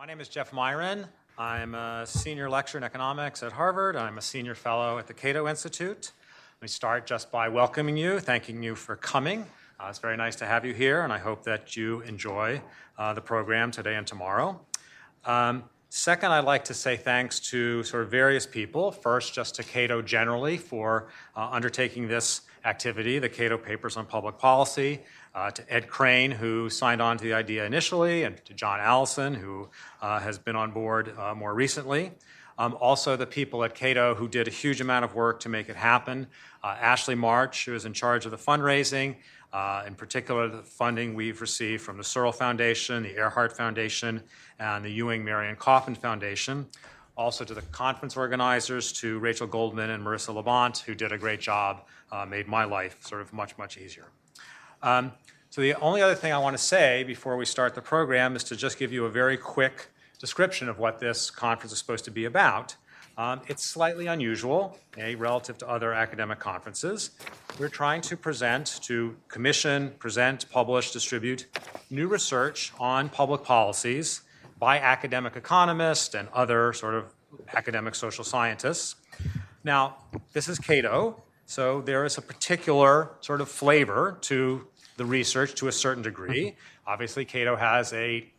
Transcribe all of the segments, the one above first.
My name is Jeff Miron. I'm a senior lecturer in economics at Harvard. I'm a senior fellow at the Cato Institute. Let me start just by welcoming you, thanking you for coming. Uh, it's very nice to have you here, and I hope that you enjoy uh, the program today and tomorrow. Um, second, I'd like to say thanks to sort of various people. First, just to Cato generally for uh, undertaking this activity, the Cato Papers on Public Policy uh, to Ed Crane, who signed on to the idea initially, and to John Allison, who uh, has been on board uh, more recently. Um, also, the people at Cato who did a huge amount of work to make it happen. Uh, Ashley March, who is in charge of the fundraising, uh, in particular, the funding we've received from the Searle Foundation, the Earhart Foundation, and the Ewing Marion Kauffman Foundation also to the conference organizers, to Rachel Goldman and Marissa Labonte, who did a great job, uh, made my life sort of much, much easier. Um, so the only other thing I want to say before we start the program is to just give you a very quick description of what this conference is supposed to be about. Um, it's slightly unusual okay, relative to other academic conferences. We're trying to present, to commission, present, publish, distribute new research on public policies by academic economists and other sort of academic social scientists. Now, this is Cato, so there is a particular sort of flavor to the research to a certain degree. Mm-hmm. Obviously, Cato has a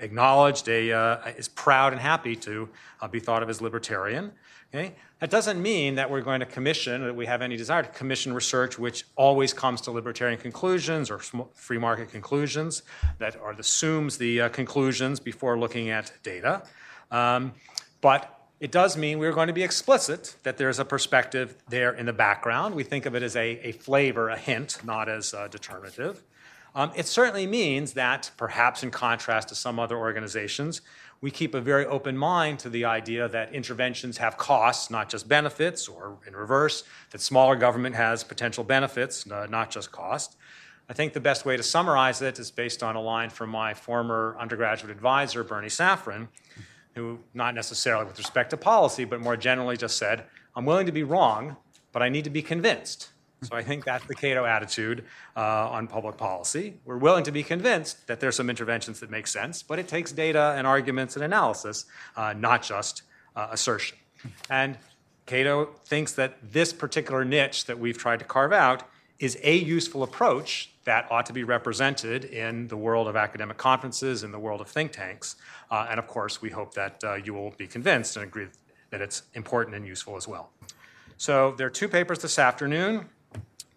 acknowledged, a, uh, is proud and happy to uh, be thought of as libertarian. Okay? That doesn't mean that we're going to commission, that we have any desire to commission research which always comes to libertarian conclusions or free market conclusions, that or assumes the uh, conclusions before looking at data. Um, but it does mean we're going to be explicit that there's a perspective there in the background. We think of it as a, a flavor, a hint, not as uh, determinative. Um, it certainly means that, perhaps in contrast to some other organizations, we keep a very open mind to the idea that interventions have costs, not just benefits, or in reverse, that smaller government has potential benefits, not just cost. I think the best way to summarize it is based on a line from my former undergraduate advisor, Bernie Saffran, who, not necessarily with respect to policy, but more generally just said, I'm willing to be wrong, but I need to be convinced. So I think that's the Cato attitude uh, on public policy. We're willing to be convinced that there's some interventions that make sense, but it takes data and arguments and analysis, uh, not just uh, assertion. And Cato thinks that this particular niche that we've tried to carve out is a useful approach that ought to be represented in the world of academic conferences, in the world of think tanks. Uh, and of course, we hope that uh, you will be convinced and agree that it's important and useful as well. So there are two papers this afternoon.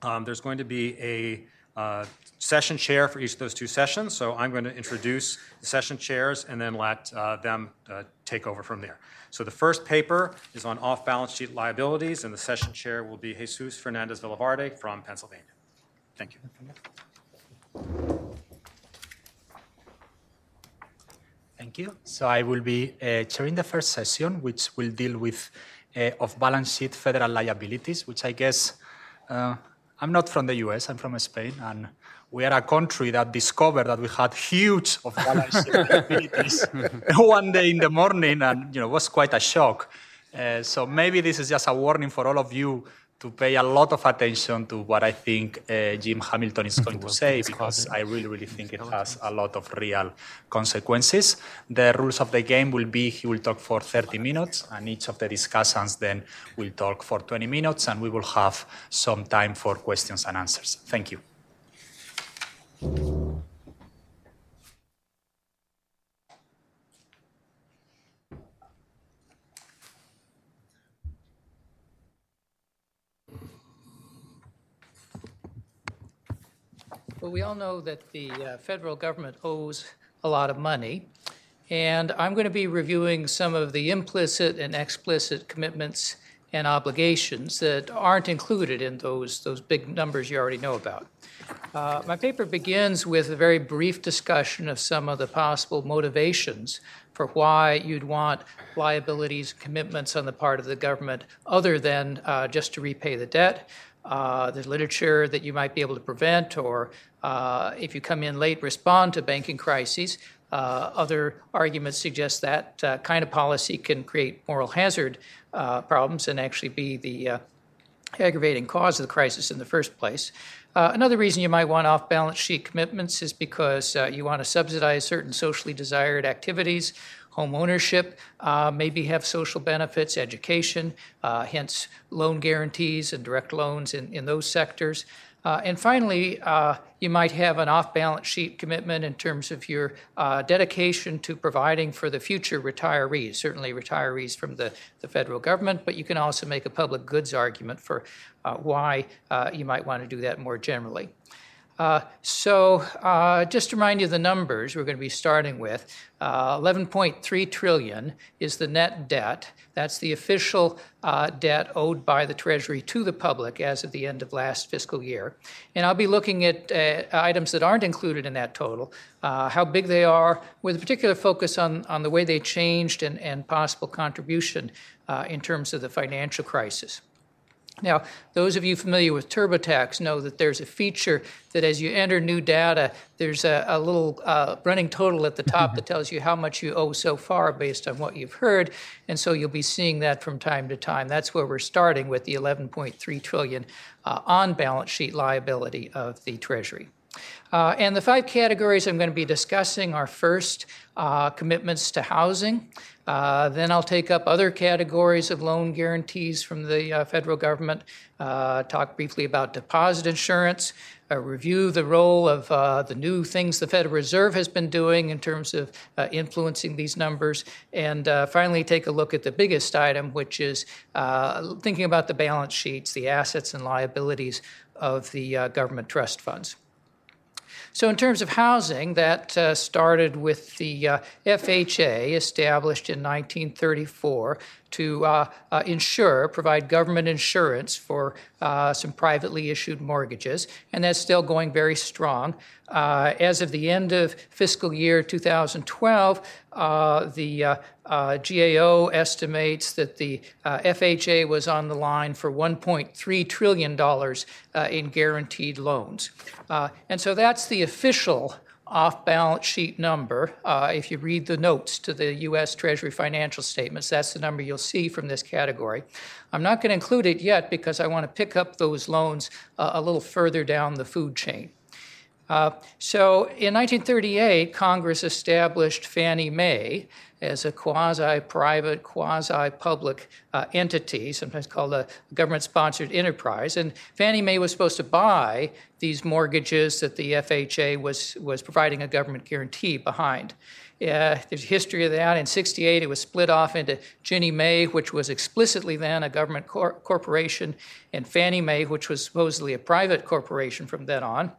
Um, there's going to be a uh, session chair for each of those two sessions. So I'm going to introduce the session chairs and then let uh, them uh, take over from there. So the first paper is on off-balance sheet liabilities, and the session chair will be Jesus Fernandez Villaverde from Pennsylvania. Thank you. Thank you. So I will be uh, chairing the first session, which will deal with uh, off-balance sheet federal liabilities, which I guess uh, I'm not from the US, I'm from Spain, and we are a country that discovered that we had huge off-balance sheet one day in the morning, and you know, was quite a shock. Uh, so maybe this is just a warning for all of you to pay a lot of attention to what I think uh, Jim Hamilton is going to say because I really, really think it has a lot of real consequences. The rules of the game will be he will talk for 30 minutes, and each of the discussants then will talk for 20 minutes, and we will have some time for questions and answers. Thank you. Well, we all know that the uh, federal government owes a lot of money, and I'm going to be reviewing some of the implicit and explicit commitments and obligations that aren't included in those, those big numbers you already know about. Uh, my paper begins with a very brief discussion of some of the possible motivations for why you'd want liabilities, commitments on the part of the government other than uh, just to repay the debt. Uh, there's literature that you might be able to prevent, or uh, if you come in late, respond to banking crises. Uh, other arguments suggest that uh, kind of policy can create moral hazard uh, problems and actually be the uh, aggravating cause of the crisis in the first place. Another reason you might want off balance sheet commitments is because you want to subsidize certain socially desired activities. Home ownership, uh, maybe have social benefits, education, uh, hence loan guarantees and direct loans in, in those sectors. Uh, and finally, uh, you might have an off balance sheet commitment in terms of your uh, dedication to providing for the future retirees, certainly retirees from the, the federal government, but you can also make a public goods argument for uh, why you might want to do that more generally. Uh, so, uh, just to remind you the numbers we're going to be starting with, uh, 11.3 trillion is the net debt. That's the official uh, debt owed by the Treasury to the public as of the end of last fiscal year. And I'll be looking at uh, items that aren't included in that total, uh, how big they are, with a particular focus on, on the way they changed and, and possible contribution in terms of the financial crisis. Now, those of you familiar with TurboTax know that there's a feature that as you enter new data, there's a, a little uh, running total at the top that tells you how much you owe so far based on what you've heard. And so you'll be seeing that from time to time. That's where we're starting with the 11.3 trillion uh, on balance sheet liability of the Treasury. Uh, and the five categories I'm going to be discussing are first, uh, commitments to housing. Uh, then I'll take up other categories of loan guarantees from the uh, federal government, uh, talk briefly about deposit insurance, uh, review the role of the new things the Federal Reserve has been doing in terms of influencing these numbers, and finally take a look at the biggest item, which is thinking about the balance sheets, the assets and liabilities of the government trust funds. So, in terms of housing, that uh, started with the uh, FHA, established in 1934, to uh, uh, insure, provide government insurance for uh, some privately issued mortgages, and that's still going very strong. Uh, as of the end of fiscal year 2012, uh, the uh, GAO estimates that the FHA was on the line for $1.3 trillion in guaranteed loans. and so that's the official off balance sheet number. Uh, if you read the notes to the U.S. Treasury financial statements, that's the number you'll see from this category. I'm not going to include it yet because I want to pick up those loans uh, a little further down the food chain. Uh, so in 1938, Congress established Fannie Mae as a quasi private, quasi public uh, entity, sometimes called a government sponsored enterprise. And Fannie Mae was supposed to buy these mortgages that the FHA was, was providing a government guarantee behind. Uh, there's a history of that. In 68, it was split off into Ginnie Mae, which was explicitly then a government cor- corporation, and Fannie Mae, which was supposedly a private corporation from then on.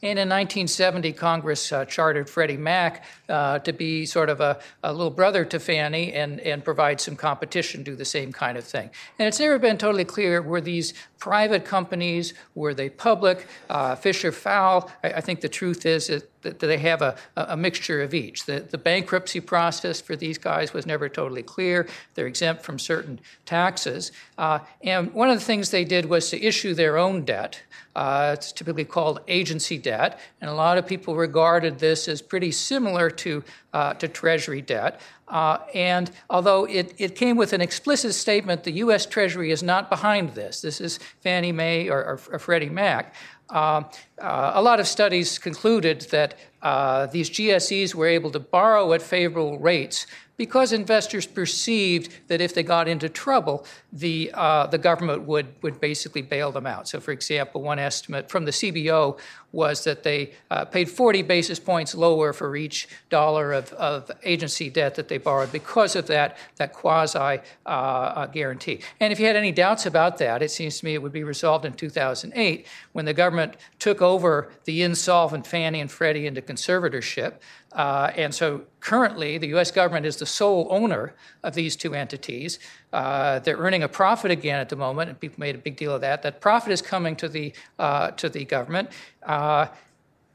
And in 1970, Congress uh, chartered Freddie Mac uh, to be sort of a, a, little brother to Fannie and, and provide some competition, do the same kind of thing. And it's never been totally clear were these private companies, were they public? Uh, Fisher Fowl, I, I, think the truth is that, that they have a, a mixture of each. The, the bankruptcy process for these guys was never totally clear. They're exempt from certain taxes. Uh, and one of the things they did was to issue their own debt. Uh, it's typically called agency debt, and a lot of people regarded this as pretty similar to, uh, to Treasury debt. Uh, and although it, it came with an explicit statement, the U.S. Treasury is not behind this. This is Fannie Mae or, or, or Freddie Mac. Uh, uh, a lot of studies concluded that uh, these GSEs were able to borrow at favorable rates because investors perceived that if they got into trouble, the, uh, the government would, would basically bail them out. So, for example, one estimate from the CBO was that they uh, paid 40 basis points lower for each dollar of, of agency debt that they borrowed because of that, that quasi uh, uh guarantee. And if you had any doubts about that, it seems to me it would be resolved in 2008 when the government took over the insolvent Fannie and Freddie into conservatorship. Uh, and so currently, the US government is the sole owner of these two entities. Uh, they're earning a profit again at the moment, and people made a big deal of that. That profit is coming to the, uh, to the government. Uh,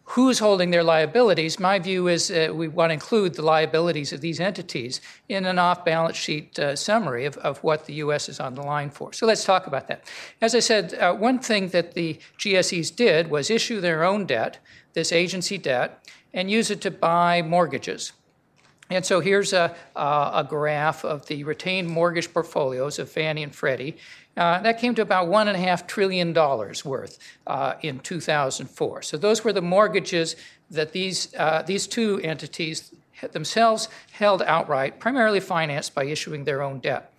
who's holding their liabilities? My view is uh, we want to include the liabilities of these entities in an off balance sheet uh, summary of, of what the U.S. is on the line for. So let's talk about that. As I said, one thing that the GSEs did was issue their own debt, this agency debt, and use it to buy mortgages. And so here's a, a graph of the retained mortgage portfolios of Fannie and Freddie. Uh, that came to about $1.5 trillion worth uh, in 2004. So those were the mortgages that these, uh, these two entities themselves held outright, primarily financed by issuing their own debt.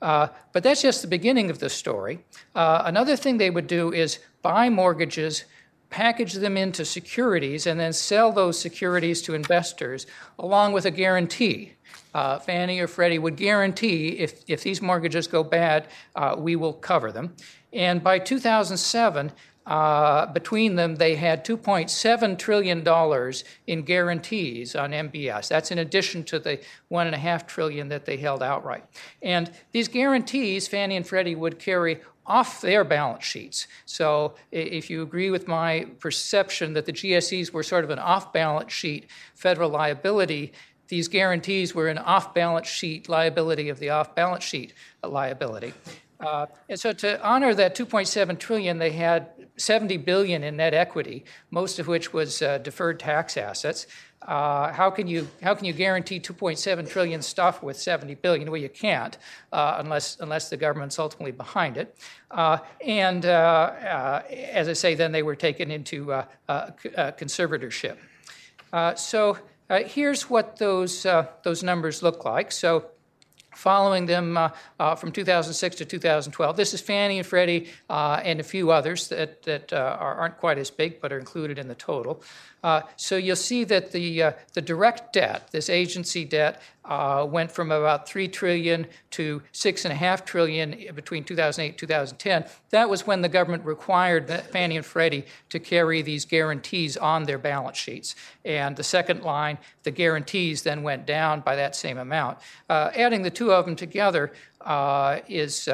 Uh, but that's just the beginning of the story. Uh, another thing they would do is buy mortgages, package them into securities, and then sell those securities to investors along with a guarantee. Uh, Fannie or Freddie would guarantee if, if these mortgages go bad, uh, we will cover them. And by 2007, uh, between them, they had $2.7 trillion in guarantees on MBS. That's in addition to the 1.5 trillion that they held outright. And these guarantees, Fannie and Freddie would carry off their balance sheets. So if you agree with my perception that the GSEs were sort of an off balance sheet federal liability, these guarantees were an off balance sheet liability of the off balance sheet liability. Uh, and so to honor that 2.7 trillion, they had 70 billion in net equity, most of which was uh, deferred tax assets. Uh, how can you how can you guarantee 2.7 trillion stuff with 70 billion? Well, you can't uh, unless unless the government's ultimately behind it. Uh, and uh, uh, as I say, then they were taken into conservatorship. so here's what those those numbers look like. So following them uh, uh, from 2006 to 2012. This is Fannie and Freddie uh, and a few others that, that uh, are, not quite as big but are included in the total. Uh, so you'll see that the, uh, the direct debt, this agency debt, uh, went from about 3 trillion to 6.5 trillion between 2008 and 2010. That was when the government required Fannie and Freddie to carry these guarantees on their balance sheets. And the second line, the guarantees then went down by that same amount. Uh, adding the two of them together uh, is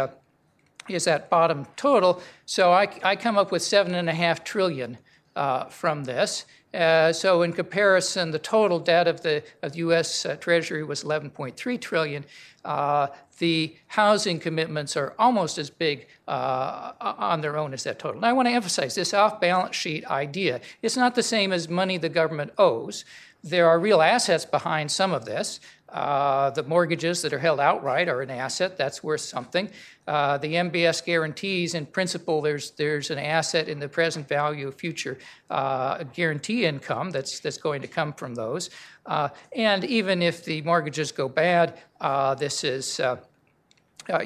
is that bottom total. So I, I come up with seven and a half trillion uh, from this. Uh, so in comparison, the total debt of the, of the U.S. Uh, Treasury was 11.3 trillion. Uh, the housing commitments are almost as big uh, on their own as that total. Now, I want to emphasize this off-balance sheet idea. It's not the same as money the government owes. There are real assets behind some of this. Uh, the mortgages that are held outright are an asset that's worth something. Uh, the MBS guarantees, in principle, there's there's an asset in the present value of future uh, guarantee income that's that's going to come from those. Uh, and even if the mortgages go bad, uh, this is. Uh,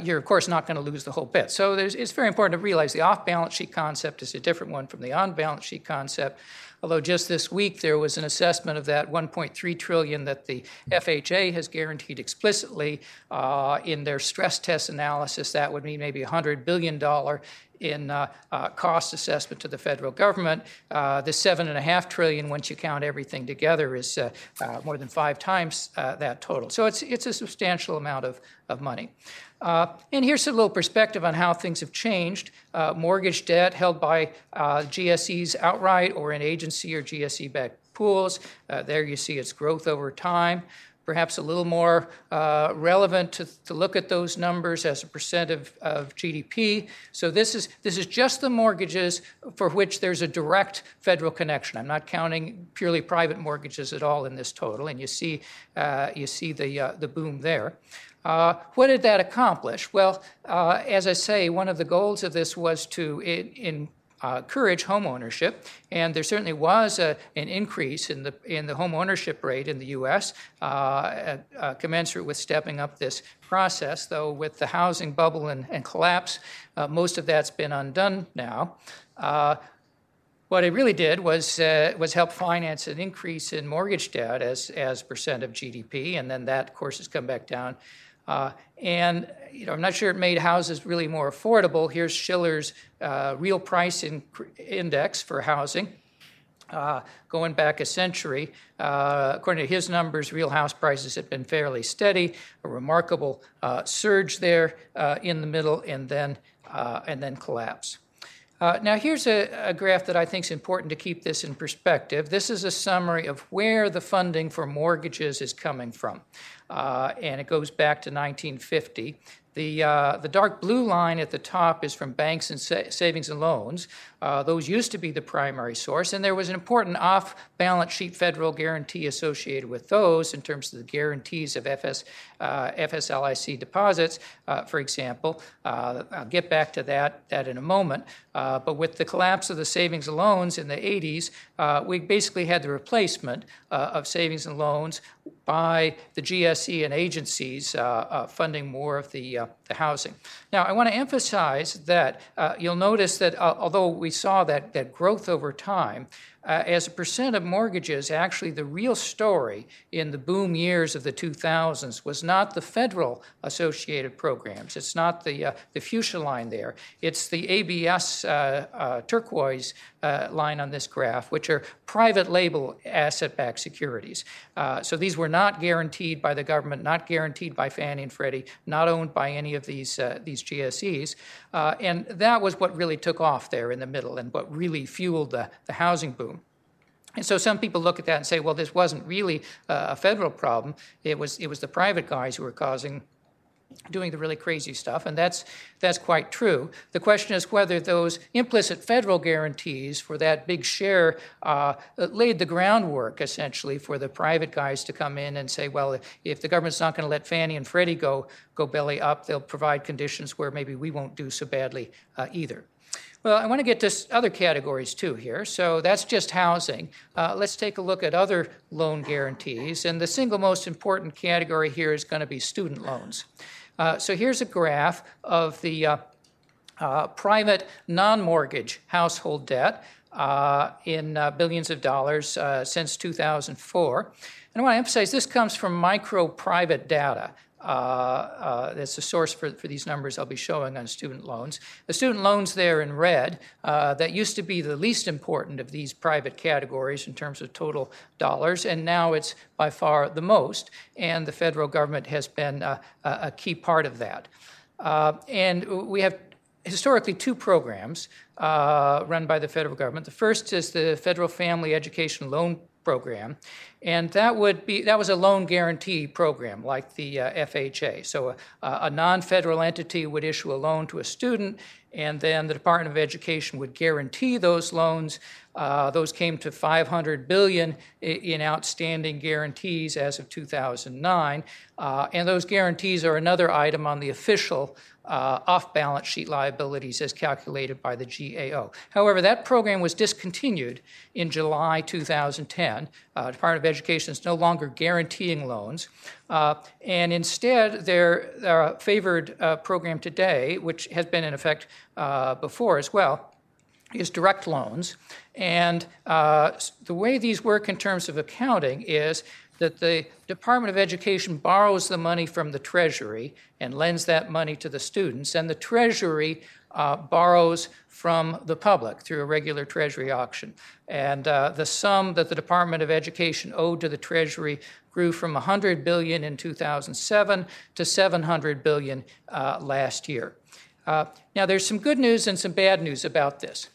you're of course not going to lose the whole bit. So it's very important to realize the off-balance sheet concept is a different one from the on-balance sheet concept. Although just this week there was an assessment of that 1.3 trillion that the FHA has guaranteed explicitly uh, in their stress test analysis. That would mean maybe 100 billion dollar in uh, uh, cost assessment to the federal government. Uh, the seven and a half trillion, once you count everything together, is uh, uh, more than five times that total. So it's it's a substantial amount of, of money. Uh, and here's a little perspective on how things have changed. Uh, mortgage debt held by uh, GSEs outright or in agency or GSE backed pools. There you see its growth over time. Perhaps a little more uh, relevant to, to, look at those numbers as a percent of, of GDP. So this is this is just the mortgages for which there's a direct federal connection. I'm not counting purely private mortgages at all in this total, and you see uh, you see the the boom there. Uh, what did that accomplish? Well, uh, as I say, one of the goals of this was to in, in, uh, encourage home ownership, and there certainly was a, an increase in the in the home ownership rate in the U.S. Uh, uh, commensurate with stepping up this process. Though with the housing bubble and, and collapse, uh, most of that's been undone now. What it really did was uh, was help finance an increase in mortgage debt as as percent of GDP, and then that, of course, has come back down uh, and you know, I'm not sure it made houses really more affordable. Here's Shiller's uh, real price in, index for housing. Uh, going back a century, uh, according to his numbers, real house prices have been fairly steady. A remarkable uh, surge there uh, in the middle, and then and then collapse. Uh, now, here's a, a, graph that I think is important to keep this in perspective. This is a summary of where the funding for mortgages is coming from. Uh, and it goes back to 1950. The, uh, the dark blue line at the top is from banks and sa- savings and loans. Uh, those used to be the primary source, and there was an important off balance sheet federal guarantee associated with those in terms of the guarantees of FS, uh, FSLIC deposits, uh, for example. Uh, I'll get back to that, that in a moment. Uh, but with the collapse of the savings and loans in the 80s, uh, we basically had the replacement of savings and loans by the GSE and agencies funding more of the the housing. Now, I want to emphasize that uh, you'll notice that uh, although we saw that, that growth over time, uh, as a percent of mortgages, actually the real story in the boom years of the 2000s was not the federal associated programs. It's not the, uh, the fuchsia line there. It's the ABS uh, uh, turquoise uh, line on this graph, which are private label asset backed securities. Uh, so these were not guaranteed by the government, not guaranteed by Fannie and Freddie, not owned by any of these, these GSEs. Uh, and that was what really took off there in the middle and what really fueled the, the housing boom. And so some people look at that and say, well, this wasn't really uh, a federal problem. It was, it was the private guys who were causing doing the really crazy stuff, and that's that's quite true. The question is whether those implicit federal guarantees for that big share uh, laid the groundwork essentially for the private guys to come in and say, well, if the government's not going to let Fannie and Freddie go go belly up, they'll provide conditions where maybe we won't do so badly uh, either. Well, I want to get to other categories too here. So that's just housing. Uh, let's take a look at other loan guarantees. And the single most important category here is going to be student loans. Uh, so here's a graph of the uh, uh private non mortgage household debt uh, in uh, billions of dollars since 2004. And I want to emphasize this comes from micro private data. Uh, uh, that's the source for, for these numbers I'll be showing on student loans. The student loans there in red, uh, that used to be the least important of these private categories in terms of total dollars, and now it's by far the most, and the federal government has been a, a key part of that. Uh, and we have historically two programs uh, run by the federal government. The first is the Federal Family Education Loan program, and that would be that was a loan guarantee program like the uh, FHA. So a, a non-federal entity would issue a loan to a student, and then the Department of Education would guarantee those loans. Uh, those came to 500 billion in outstanding guarantees as of 2009, uh, and those guarantees are another item on the official uh, off balance sheet liabilities as calculated by the GAO. However, that program was discontinued in July 2010. Uh, Department of Education is no longer guaranteeing loans. Uh, and instead, their, their favored uh, program today, which has been in effect uh, before as well, is direct loans. And uh, the way these work in terms of accounting is that the Department of Education borrows the money from the Treasury and lends that money to the students, and the Treasury uh, borrows from the public through a regular Treasury auction. And uh, the sum that the Department of Education owed to the Treasury grew from 100 billion in 2007 to 700 billion uh, last year. Uh, now, there's some good news and some bad news about this.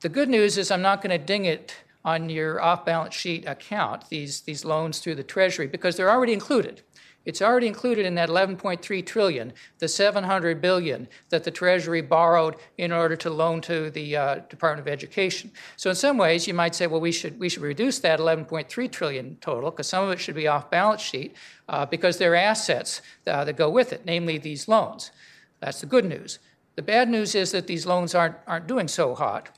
The good news is I'm not going to ding it on your off-balance sheet account, these, these loans through the Treasury, because they're already included. It's already included in that 11.3 trillion, the 700 billion that the Treasury borrowed in order to loan to the uh, Department of Education. So in some ways, you might say, well, we should we should reduce that 11.3 trillion total because some of it should be off balance sheet uh, because there are assets uh, that go with it, namely these loans. That's the good news. The bad news is that these loans aren't aren't doing so hot.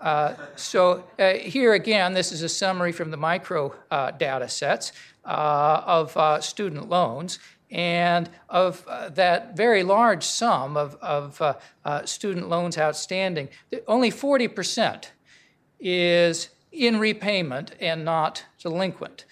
Uh, so uh, here again, this is a summary from the micro uh, data sets uh, of uh, student loans. And of that very large sum of, of student loans outstanding, only 40% is in repayment and not delinquent.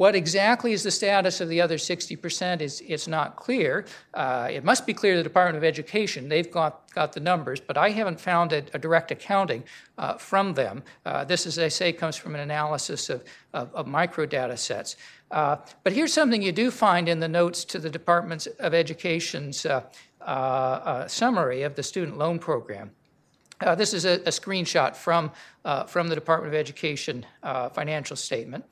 What exactly is the status of the other 60% is it's not clear. Uh, it must be clear to the Department of Education. They've got, got the numbers, but I haven't found a, a direct accounting uh, from them. Uh, this, as I say, comes from an analysis of, of, of micro data sets. Uh, but here's something you do find in the notes to the Department of Education's uh, uh, summary of the student loan program. Uh, this is a, a screenshot from, uh, from the Department of Education uh, financial statement.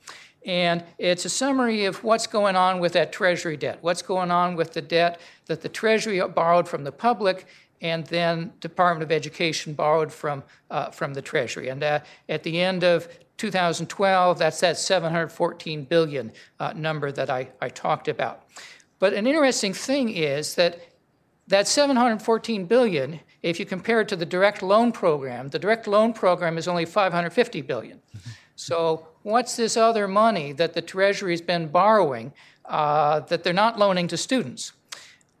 And it's a summary of what's going on with that Treasury debt, what's going on with the debt that the Treasury borrowed from the public and then Department of Education borrowed from, uh, from the Treasury. And uh, at the end of 2012, that's that 714 billion uh, number that I, I talked about. But an interesting thing is that that 714 billion, if you compare it to the direct loan program, the direct loan program is only 550 billion. So what's this other money that the Treasury's been borrowing uh, that they're not loaning to students?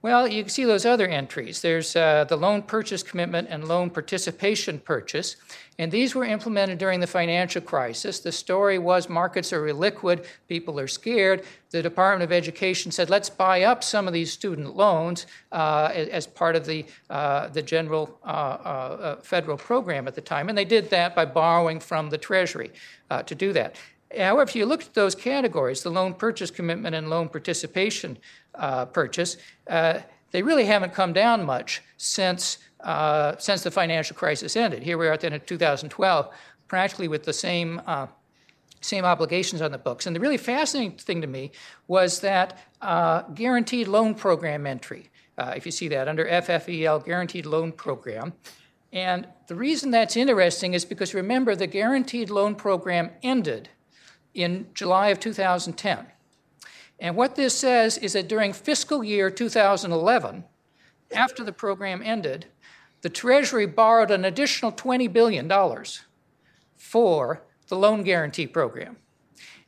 Well, you can see those other entries. There's uh, the loan purchase commitment and loan participation purchase, and these were implemented during the financial crisis. The story was markets are illiquid, people are scared. The Department of Education said, let's buy up some of these student loans uh, as part of the, uh, the general uh, uh, federal program at the time, and they did that by borrowing from the Treasury uh, to do that. However, if you look at those categories, the loan purchase commitment and loan participation uh, purchase, uh, they really haven't come down much since, uh, since the financial crisis ended. Here we are at the end of 2012, practically with the same, uh, same obligations on the books. And the really fascinating thing to me was that uh, guaranteed loan program entry, uh, if you see that under FFEL, guaranteed loan program. And the reason that's interesting is because remember, the guaranteed loan program ended in July of 2010. And what this says is that during fiscal year 2011, after the program ended, the Treasury borrowed an additional $20 billion for the loan guarantee program.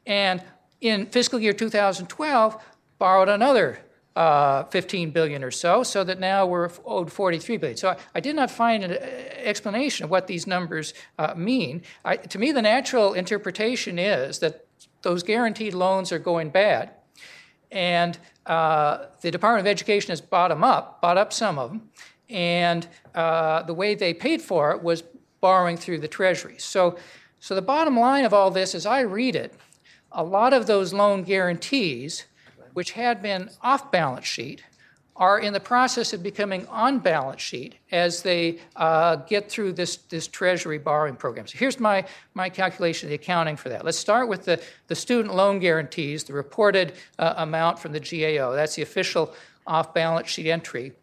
And in fiscal year 2012, borrowed another uh, 15 billion or so, so that now we're owed 43 billion. So I, I did not find an uh, explanation of what these numbers uh, mean. I, to me, the natural interpretation is that those guaranteed loans are going bad, and uh, the Department of Education has bought them up, bought up some of them, and uh, the way they paid for it was borrowing through the Treasury. So, so the bottom line of all this, as I read it, a lot of those loan guarantees which had been off balance sheet, are in the process of becoming on balance sheet as they uh, get through this, this Treasury borrowing program. So here's my, my calculation of the accounting for that. Let's start with the, the student loan guarantees, the reported uh, amount from the GAO. That's the official off balance sheet entry.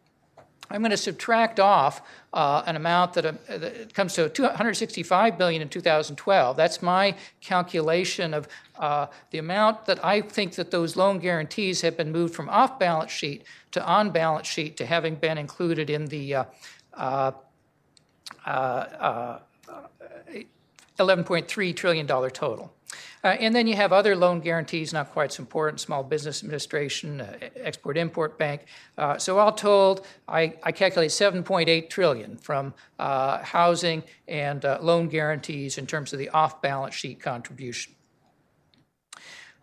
I'm going to subtract off uh, an amount that, uh, that, comes to 265 billion in 2012. That's my calculation of uh, the amount that I think that those loan guarantees have been moved from off balance sheet to on balance sheet to having been included in the uh, uh, uh, $11.3 trillion total. Uh, and then you have other loan guarantees, not quite so important, Small Business Administration, uh, Export-Import Bank. Uh, so all told, I, I calculate 7.8 trillion from uh, housing and uh, loan guarantees in terms of the off-balance sheet contribution.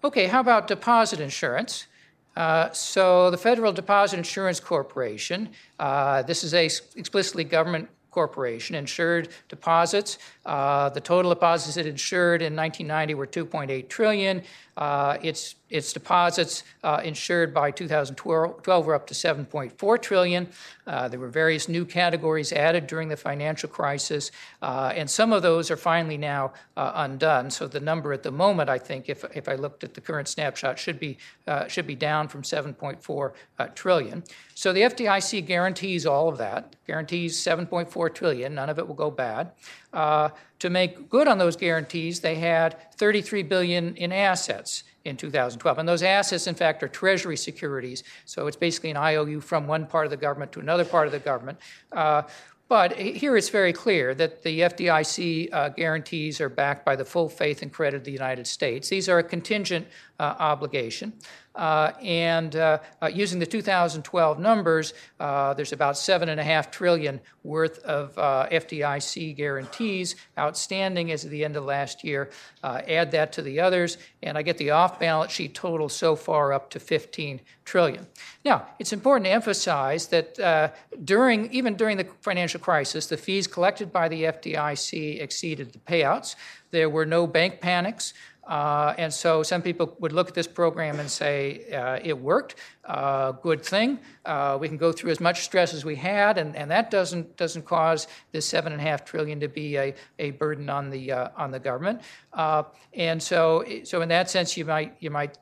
Okay, how about deposit insurance? Uh, so the Federal Deposit Insurance Corporation, uh, this is a explicitly government corporation, insured deposits. Uh, the total deposits it insured in 1990 were 2.8 trillion. Uh, its its deposits uh, insured by 2012 were up to 7.4 trillion. Uh, there were various new categories added during the financial crisis, uh, and some of those are finally now uh, undone. So the number at the moment, I think, if, if I looked at the current snapshot, should be uh, should be down from 7.4 uh, trillion. So the FDIC guarantees all of that, guarantees 7.4 trillion. None of it will go bad. To make good on those guarantees, they had 33 billion in assets in 2012. And those assets, in fact, are Treasury securities. So it's basically an IOU from one part of the government to another part of the government. Uh, but here it's very clear that the FDIC uh, guarantees are backed by the full faith and credit of the United States. These are a contingent uh, obligation. Uh, and uh, uh, using the 2012 numbers, uh, there's about seven and a half trillion worth of uh, FDIC guarantees outstanding as of the end of last year. Uh, add that to the others, and I get the off-balance sheet total so far up to 15 trillion. Now, it's important to emphasize that during, even during the financial crisis, the fees collected by the FDIC exceeded the payouts. There were no bank panics. Uh, and so some people would look at this program and say, uh, it worked, uh, good thing. Uh, we can go through as much stress as we had, and, and that doesn't, doesn't cause this seven and a half trillion to be a, a burden on the, uh, on the government. Uh, and so, so in that sense, you might, you might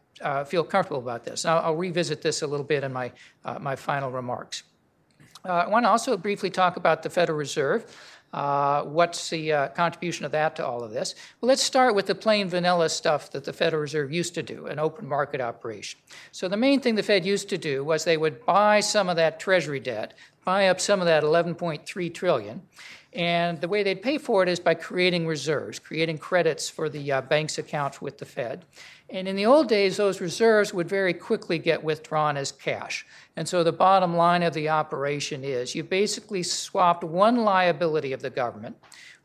feel comfortable about this. Now, I'll revisit this a little bit in my, my final remarks. I want to also briefly talk about the Federal Reserve. Uh, what's the uh, contribution of that to all of this? Well, let's start with the plain vanilla stuff that the Federal Reserve used to do, an open market operation. So the main thing the Fed used to do was they would buy some of that Treasury debt, buy up some of that 11.3 trillion, and the way they'd pay for it is by creating reserves, creating credits for the uh, bank's accounts with the Fed. And in the old days, those reserves would very quickly get withdrawn as cash. And so the bottom line of the operation is you basically swapped one liability of the government,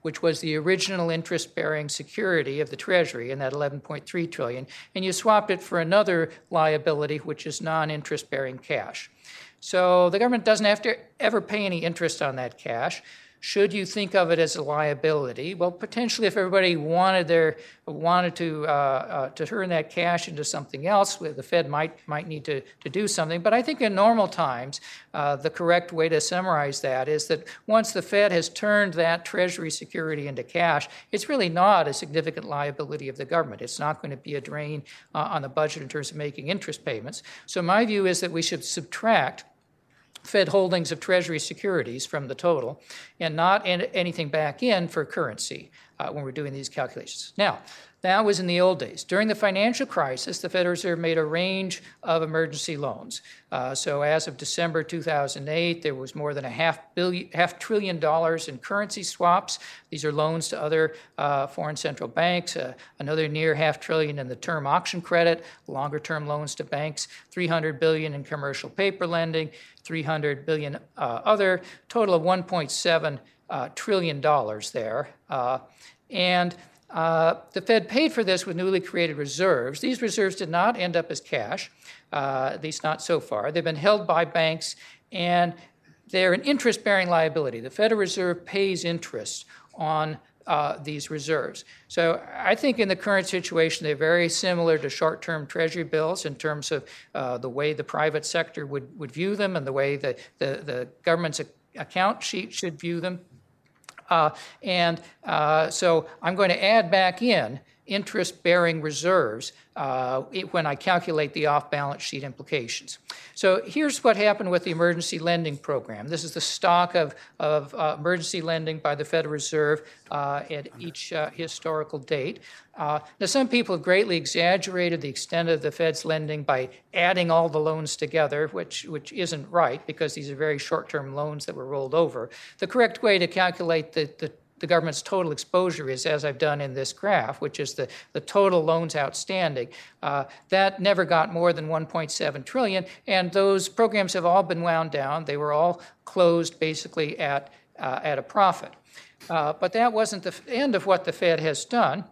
which was the original interest-bearing security of the Treasury in that 11.3 trillion, and you swapped it for another liability, which is non-interest-bearing cash. So the government doesn't have to ever pay any interest on that cash. Should you think of it as a liability? Well, potentially, if everybody wanted their wanted to uh, uh, to turn that cash into something else, the Fed might might need to, to do something. But I think in normal times, uh, the correct way to summarize that is that once the Fed has turned that Treasury security into cash, it's really not a significant liability of the government. It's not going to be a drain uh, on the budget in terms of making interest payments. So my view is that we should subtract Fed holdings of Treasury securities from the total and not anything back in for currency uh, when we're doing these calculations. Now, that was in the old days. During the financial crisis, the Federal Reserve made a range of emergency loans. Uh, so, as of December 2008, there was more than a half billion, half trillion dollars in currency swaps. These are loans to other uh, foreign central banks. Uh, another near half trillion in the term auction credit, longer-term loans to banks. 300 billion in commercial paper lending. 300 billion uh, other. Total of 1.7 uh, trillion dollars there. Uh, and uh, the Fed paid for this with newly created reserves. These reserves did not end up as cash, uh, at least not so far. They've been held by banks, and they're an interest bearing liability. The Federal Reserve pays interest on uh, these reserves. So I think in the current situation, they're very similar to short term Treasury bills in terms of uh, the way the private sector would, would view them and the way the, the, the government's account sheet should view them. Uh, and uh, so I'm going to add back in interest bearing reserves uh, when I calculate the off balance sheet implications. So here's what happened with the emergency lending program. This is the stock of, of uh, emergency lending by the Federal Reserve uh, at each uh, historical date. Uh, now, some people have greatly exaggerated the extent of the Fed's lending by adding all the loans together, which, which isn't right because these are very short term loans that were rolled over. The correct way to calculate the, the the government's total exposure is, as I've done in this graph, which is the, the total loans outstanding. Uh, that never got more than 1.7 trillion, and those programs have all been wound down. They were all closed basically at, uh, at a profit. Uh, but that wasn't the end of what the Fed has done.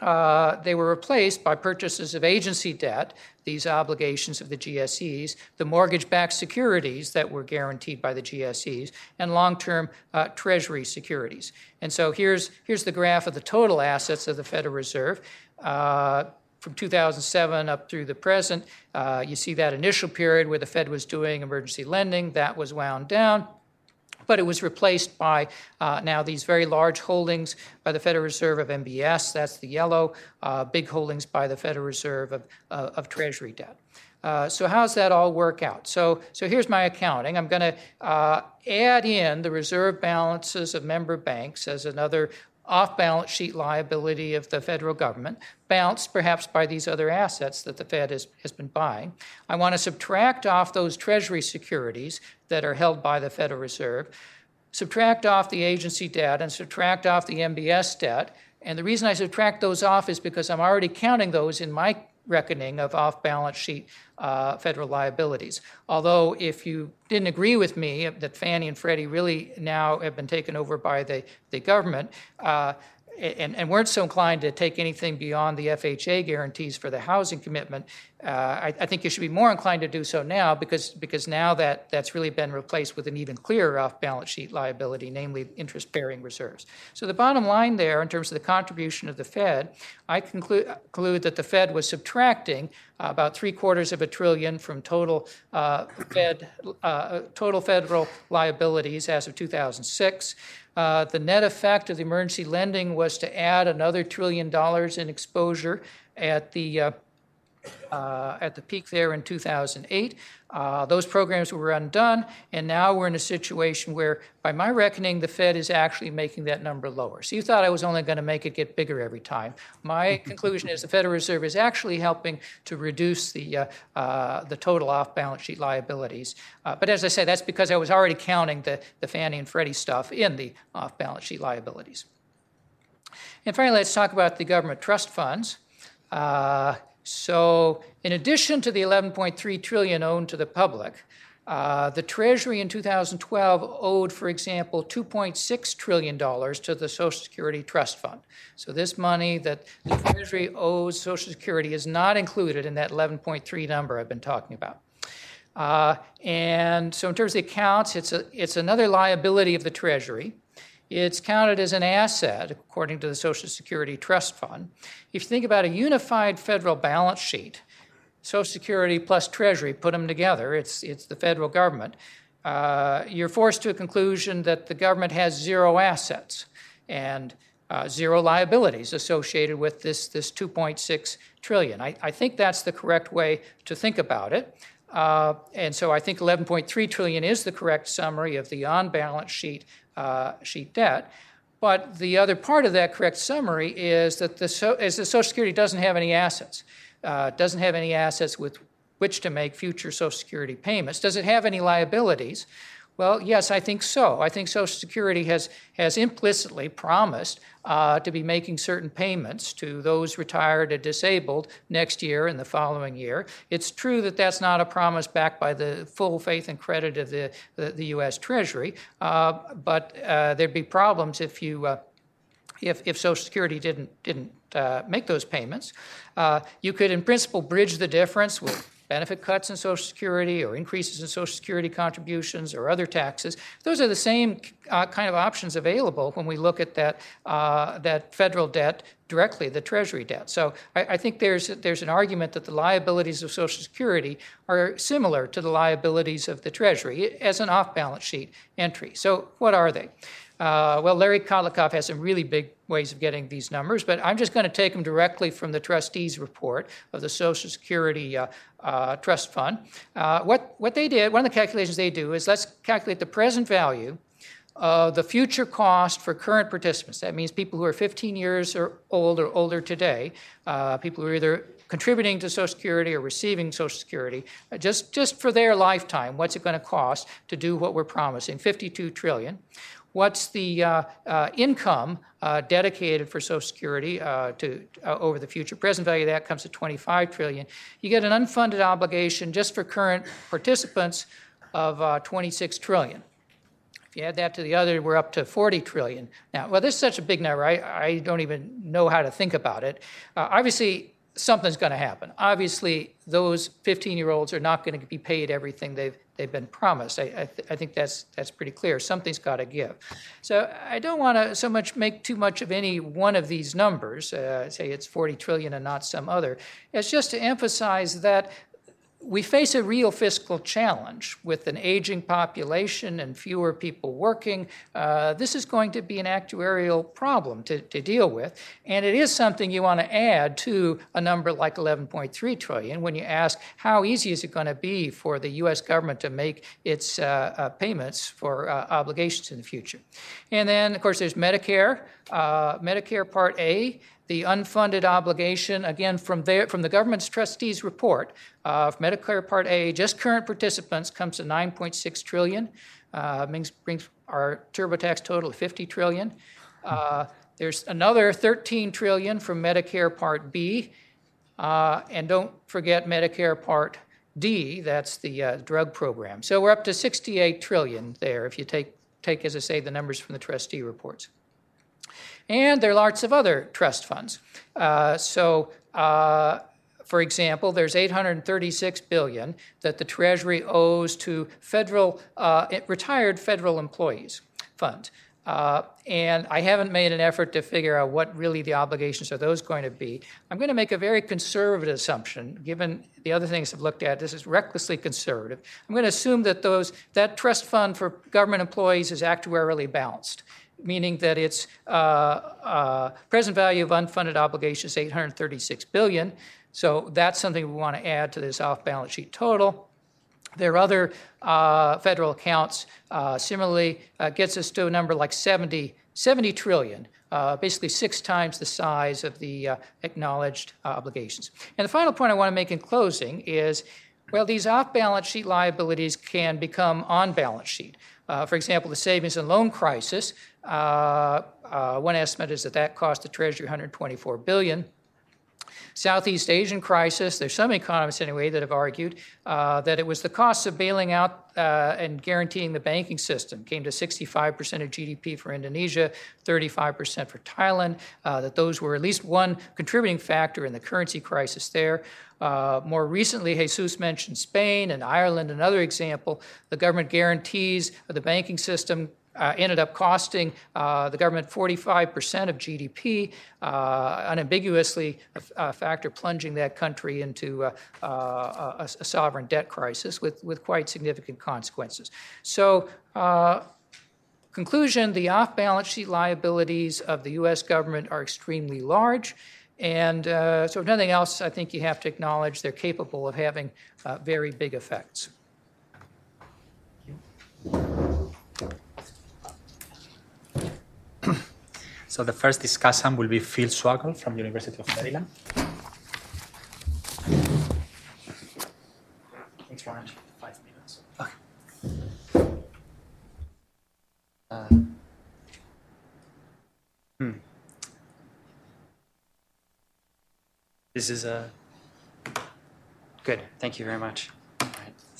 Uh, they were replaced by purchases of agency debt, these obligations of the GSEs, the mortgage backed securities that were guaranteed by the GSEs, and long term uh, Treasury securities. And so here's, here's the graph of the total assets of the Federal Reserve. Uh, from 2007 up through the present, uh, you see that initial period where the Fed was doing emergency lending, that was wound down but it was replaced by uh, now these very large holdings by the Federal Reserve of MBS, that's the yellow, uh, big holdings by the Federal Reserve of, uh, of Treasury debt. Uh, so how's that all work out? So, so here's my accounting. I'm going to uh, add in the reserve balances of member banks as another off balance sheet liability of the federal government, balanced perhaps by these other assets that the Fed has, has been buying. I want to subtract off those Treasury securities that are held by the Federal Reserve, subtract off the agency debt, and subtract off the MBS debt. And the reason I subtract those off is because I'm already counting those in my reckoning of off balance sheet uh, federal liabilities. Although, if you didn't agree with me that Fannie and Freddie really now have been taken over by the, the government, uh, and, and, weren't so inclined to take anything beyond the FHA guarantees for the housing commitment, I, I, think you should be more inclined to do so now because, because now that, that's really been replaced with an even clearer off balance sheet liability, namely interest bearing reserves. So, the bottom line there, in terms of the contribution of the Fed, I conclude, conclude that the Fed was subtracting uh, about three quarters of a trillion from total, uh, Fed, uh, total federal liabilities as of 2006. Uh, the net effect of the emergency lending was to add another trillion dollars in exposure at the uh, at the peak there in 2008. Uh, those programs were undone, and now we're in a situation where, by my reckoning, the Fed is actually making that number lower. So you thought I was only going to make it get bigger every time. My conclusion is the Federal Reserve is actually helping to reduce the, uh, uh, the total off balance sheet liabilities. Uh, but as I say, that's because I was already counting the, the Fannie and Freddie stuff in the off balance sheet liabilities. And finally, let's talk about the government trust funds. Uh, so, in addition to the 11.3 trillion owed to the public, uh, the Treasury in 2012 owed, for example, 2.6 trillion dollars to the Social Security Trust Fund. So, this money that the Treasury owes Social Security is not included in that 11.3 number I've been talking about. Uh, and so, in terms of the accounts, it's a, it's another liability of the Treasury. It's counted as an asset according to the Social Security Trust Fund. If you think about a unified federal balance sheet, Social Security plus Treasury, put them together, it's, it's the federal government, uh, you're forced to a conclusion that the government has zero assets and uh, zero liabilities associated with this, this 2.6 trillion. I, I think that's the correct way to think about it. Uh, and so I think 11.3 trillion is the correct summary of the on-balance sheet uh, sheet debt. But the other part of that correct summary is that the, so, is the Social Security doesn't have any assets, uh, doesn't have any assets with which to make future Social Security payments. Does it have any liabilities? Well, yes, I think so. I think Social Security has, has implicitly promised uh, to be making certain payments to those retired or disabled next year and the following year. It's true that that's not a promise backed by the full faith and credit of the, the, the U.S. Treasury, uh, but uh, there'd be problems if you uh, if, if Social Security didn't didn't uh, make those payments. Uh, you could, in principle, bridge the difference with benefit cuts in Social Security or increases in Social Security contributions or other taxes. Those are the same uh, kind of options available when we look at that, uh, that federal debt directly, the Treasury debt. So I, I, think there's, there's an argument that the liabilities of Social Security are similar to the liabilities of the Treasury as an off balance sheet entry. So what are they? Uh, well, Larry Kotlikoff has some really big ways of getting these numbers, but I'm just going to take them directly from the trustees' report of the Social Security uh, uh, Trust Fund. Uh, what, what they did, one of the calculations they do is let's calculate the present value of the future cost for current participants. That means people who are 15 years or old or older today, uh, people who are either contributing to Social Security or receiving Social Security, uh, just, just for their lifetime, what's it going to cost to do what we're promising? 52 trillion. What's the uh, uh, income uh, dedicated for Social Security uh, to uh, over the future? Present value of that comes to 25 trillion. You get an unfunded obligation just for current participants of uh, 26 trillion. If you add that to the other, we're up to 40 trillion. Now, well, this is such a big number, I, I don't even know how to think about it. obviously, something's going to happen. Obviously, those 15 year olds are not going to be paid everything they've, they've been promised. I, I, th- I think that's, that's pretty clear. Something's got to give. So I don't want to so much make too much of any one of these numbers, uh, say it's 40 trillion and not some other. It's just to emphasize that we face a real fiscal challenge with an aging population and fewer people working. Uh, this is going to be an actuarial problem to, to deal with, and it is something you want to add to a number like 11.3 trillion when you ask how easy is it going to be for the U.S. government to make its uh, uh, payments for uh, obligations in the future. And then, of course, there's Medicare, uh, Medicare Part A the unfunded obligation, again, from, there, from the government's trustees report of Medicare Part A, just current participants comes to 9.6 trillion, uh, brings, brings our TurboTax total to 50 trillion. Uh, there's another 13 trillion from Medicare Part B, uh, and don't forget Medicare Part D, that's the uh, drug program. So we're up to 68 trillion there if you take, take, as I say, the numbers from the trustee reports. And there are lots of other trust funds. Uh, so, uh, for example, there's 836 billion that the Treasury owes to federal uh, retired federal employees fund. Uh, and I haven't made an effort to figure out what really the obligations are those going to be. I'm going to make a very conservative assumption, given the other things I've looked at. This is recklessly conservative. I'm going to assume that those that trust fund for government employees is actuarially balanced, meaning that its uh, uh, present value of unfunded obligations is 836 billion. So that's something we want to add to this off-balance sheet total. There are other uh, federal accounts. Uh, similarly, uh, gets us to a number like 70, 70 trillion, uh, basically six times the size of the acknowledged obligations. And the final point I want to make in closing is, well, these off-balance sheet liabilities can become on-balance sheet. Uh, for example, the savings and loan crisis. Uh, uh, one estimate is that that cost the Treasury 124 billion. Southeast Asian crisis, there's some economists anyway that have argued uh, that it was the costs of bailing out uh, and guaranteeing the banking system came to 65% of GDP for Indonesia, 35% for Thailand, uh, that those were at least one contributing factor in the currency crisis there. Uh, more recently, Jesus mentioned Spain and Ireland, another example. The government guarantees of the banking system uh, ended up costing uh, the government 45% of GDP, uh, unambiguously a, a, factor plunging that country into uh, uh, a, a, sovereign debt crisis with, with quite significant consequences. So, uh, conclusion the off balance sheet liabilities of the U.S. government are extremely large. And so, if nothing else, I think you have to acknowledge they're capable of having very big effects. So the first discussant will be Phil Swagel from University of Maryland. Thanks. Five minutes. Okay. Uh, hmm. This is a uh, good. Thank you very much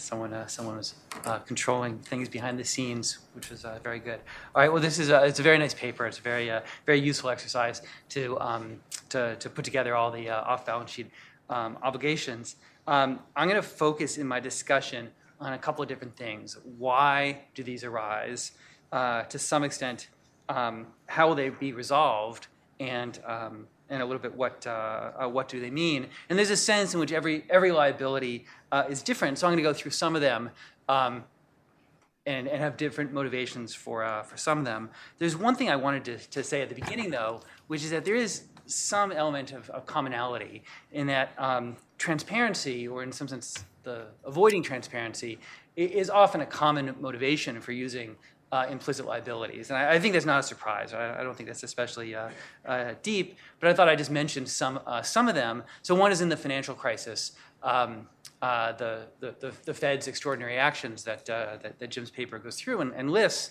someone uh, someone was uh, controlling things behind the scenes, which was uh, very good. All right, well, this is a, it's a very nice paper. It's a very uh, very useful exercise to um, to to put together all the uh, off balance sheet um, obligations. Um, I'm going to focus in my discussion on a couple of different things. Why do these arise? Uh, to some extent, um, how will they be resolved? And and a little bit what uh, uh, what do they mean. And there's a sense in which every every liability uh, is different. So I'm going to go through some of them. Um, and, and have different motivations for, uh, for some of them. There's one thing I wanted to, to say at the beginning, though, which is that there is some element of, of commonality in that um, transparency, or in some sense, the avoiding transparency, is often a common motivation for using uh, implicit liabilities. And I, I, think that's not a surprise. I, I don't think that's especially uh, uh, deep, but I thought I just mentioned some, uh, some of them. So one is in the financial crisis. Um, uh, the, the, the, Fed's extraordinary actions that, uh, that, that, Jim's paper goes through and, and lists,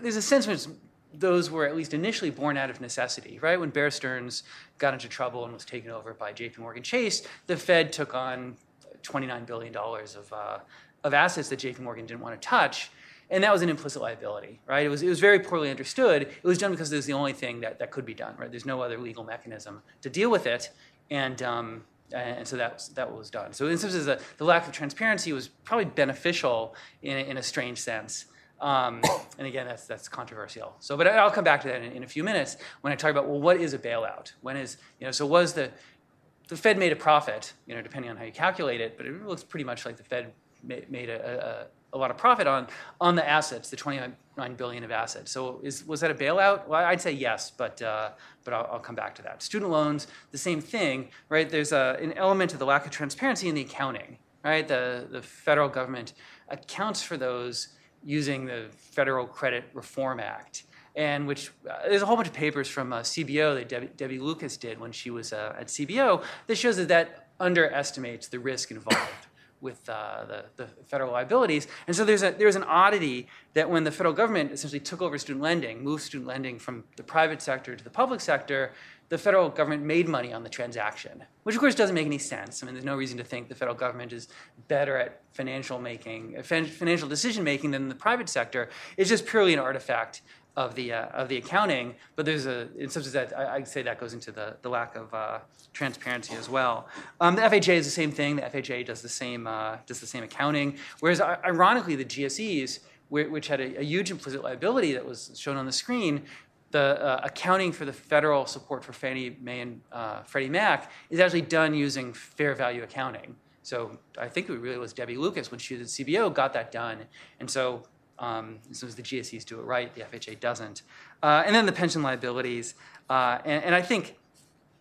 there's a sense in which those were at least initially born out of necessity, right? When Bear Stearns got into trouble and was taken over by JP Morgan Chase, the Fed took on $29 billion of, of assets that JP Morgan didn't want to touch and that was an implicit liability, right? It was, it was very poorly understood. It was done because it was the only thing that, that could be done, right? There's no other legal mechanism to deal with it, and, um, and so that was, that was done. So in some sense, the, lack of transparency was probably beneficial in, in a strange sense. Um, and again, that's, that's controversial. So, but I'll come back to that in, in, a few minutes when I talk about, well, what is a bailout? When is, you know, so was the, the Fed made a profit, you know, depending on how you calculate it, but it looks pretty much like the Fed made, made a, a lot of profit on on the assets, the 29 billion of assets. So is, was that a bailout? Well, I'd say yes, but uh, but I'll, I'll, come back to that. Student loans, the same thing, right? There's a, an element of the lack of transparency in the accounting, right? The the federal government accounts for those using the Federal Credit Reform Act. And which uh, there's a whole bunch of papers from uh, CBO that Debbie, Debbie, Lucas did when she was uh, at CBO that shows that that underestimates the risk involved with uh, the, the, federal liabilities. And so there's, a, there's an oddity that when the federal government essentially took over student lending, moved student lending from the private sector to the public sector, the federal government made money on the transaction, which of course doesn't make any sense. I mean, there's no reason to think the federal government is better at financial making, financial decision making than the private sector. It's just purely an artifact of the uh, of the accounting, but there's a in some sense that I, I'd say that goes into the, the lack of uh, transparency as well. Um, the FHA is the same thing. The FHA does the same uh, does the same accounting. Whereas ironically, the GSEs, whi- which had a, a huge implicit liability that was shown on the screen, the uh, accounting for the federal support for Fannie Mae and uh, Freddie Mac is actually done using fair value accounting. So I think it really was Debbie Lucas when she was at CBO got that done. And so um, as soon as the GSEs do it right, the FHA doesn't. Uh, and then the pension liabilities. Uh, and, and I think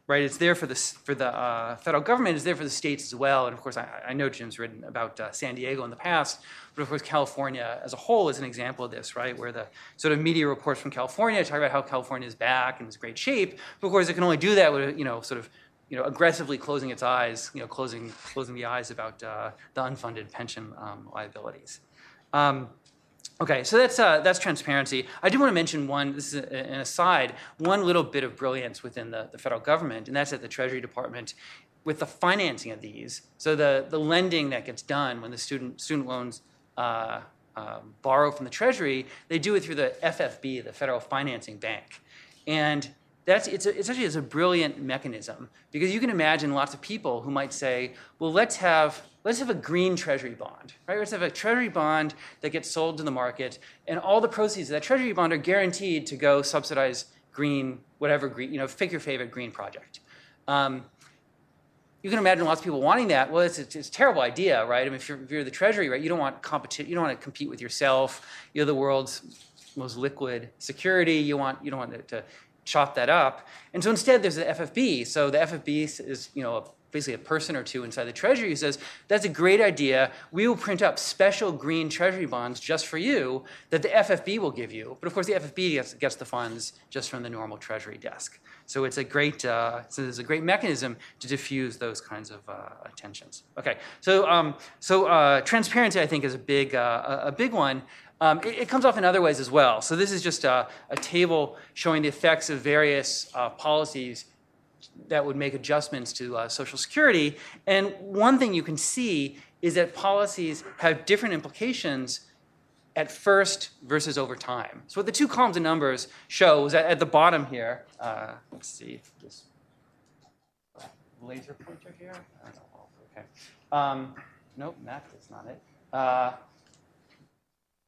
right? It's there for the for the uh, federal government. It's there for the states as well. And of course, I, I know Jim's written about uh, San Diego in the past, but of course, California as a whole is an example of this, right? Where the sort of media reports from California talk about how California is back and is great shape. But of course, it can only do that with you know sort of you know aggressively closing its eyes, you know, closing closing the eyes about uh, the unfunded pension um, liabilities. Um, Okay, so that's uh, that's transparency. I do want to mention one. This is an aside. One little bit of brilliance within the, the federal government, and that's at the Treasury Department, with the financing of these. So the the lending that gets done when the student student loans uh, um, borrow from the Treasury, they do it through the FFB, the Federal Financing Bank, and that's it's, a, it's actually it's a brilliant mechanism because you can imagine lots of people who might say, well, let's have let's have a green treasury bond, right? Let's have a treasury bond that gets sold to the market, and all the proceeds of that treasury bond are guaranteed to go subsidize green, whatever green, you know, pick your favorite green project. Um, you can imagine lots of people wanting that. Well, it's, it's, it's, a terrible idea, right? I mean, if you're, if you're the treasury, right, you don't want competition. You don't want to compete with yourself. You're the world's most liquid security. You want you don't want to, to chop that up. And so instead, there's the FFB. So the FFB is you know a basically a person or two inside the Treasury who says, that's a great idea. We will print up special green Treasury bonds just for you that the FFB will give you. But of course, the FFB gets, gets the funds just from the normal Treasury desk. So it's a great, uh, so there's a great mechanism to diffuse those kinds of uh, tensions. Okay, so um, so uh, transparency, I think, is a big uh, a big one. Um, it, it, comes off in other ways as well. So this is just a, a table showing the effects of various uh, policies that would make adjustments to uh, Social Security. And one thing you can see is that policies have different implications at first versus over time. So what the two columns of numbers show is that at the bottom here, uh, let's see, this laser pointer here. Okay. Um, nope, that is not it. Uh,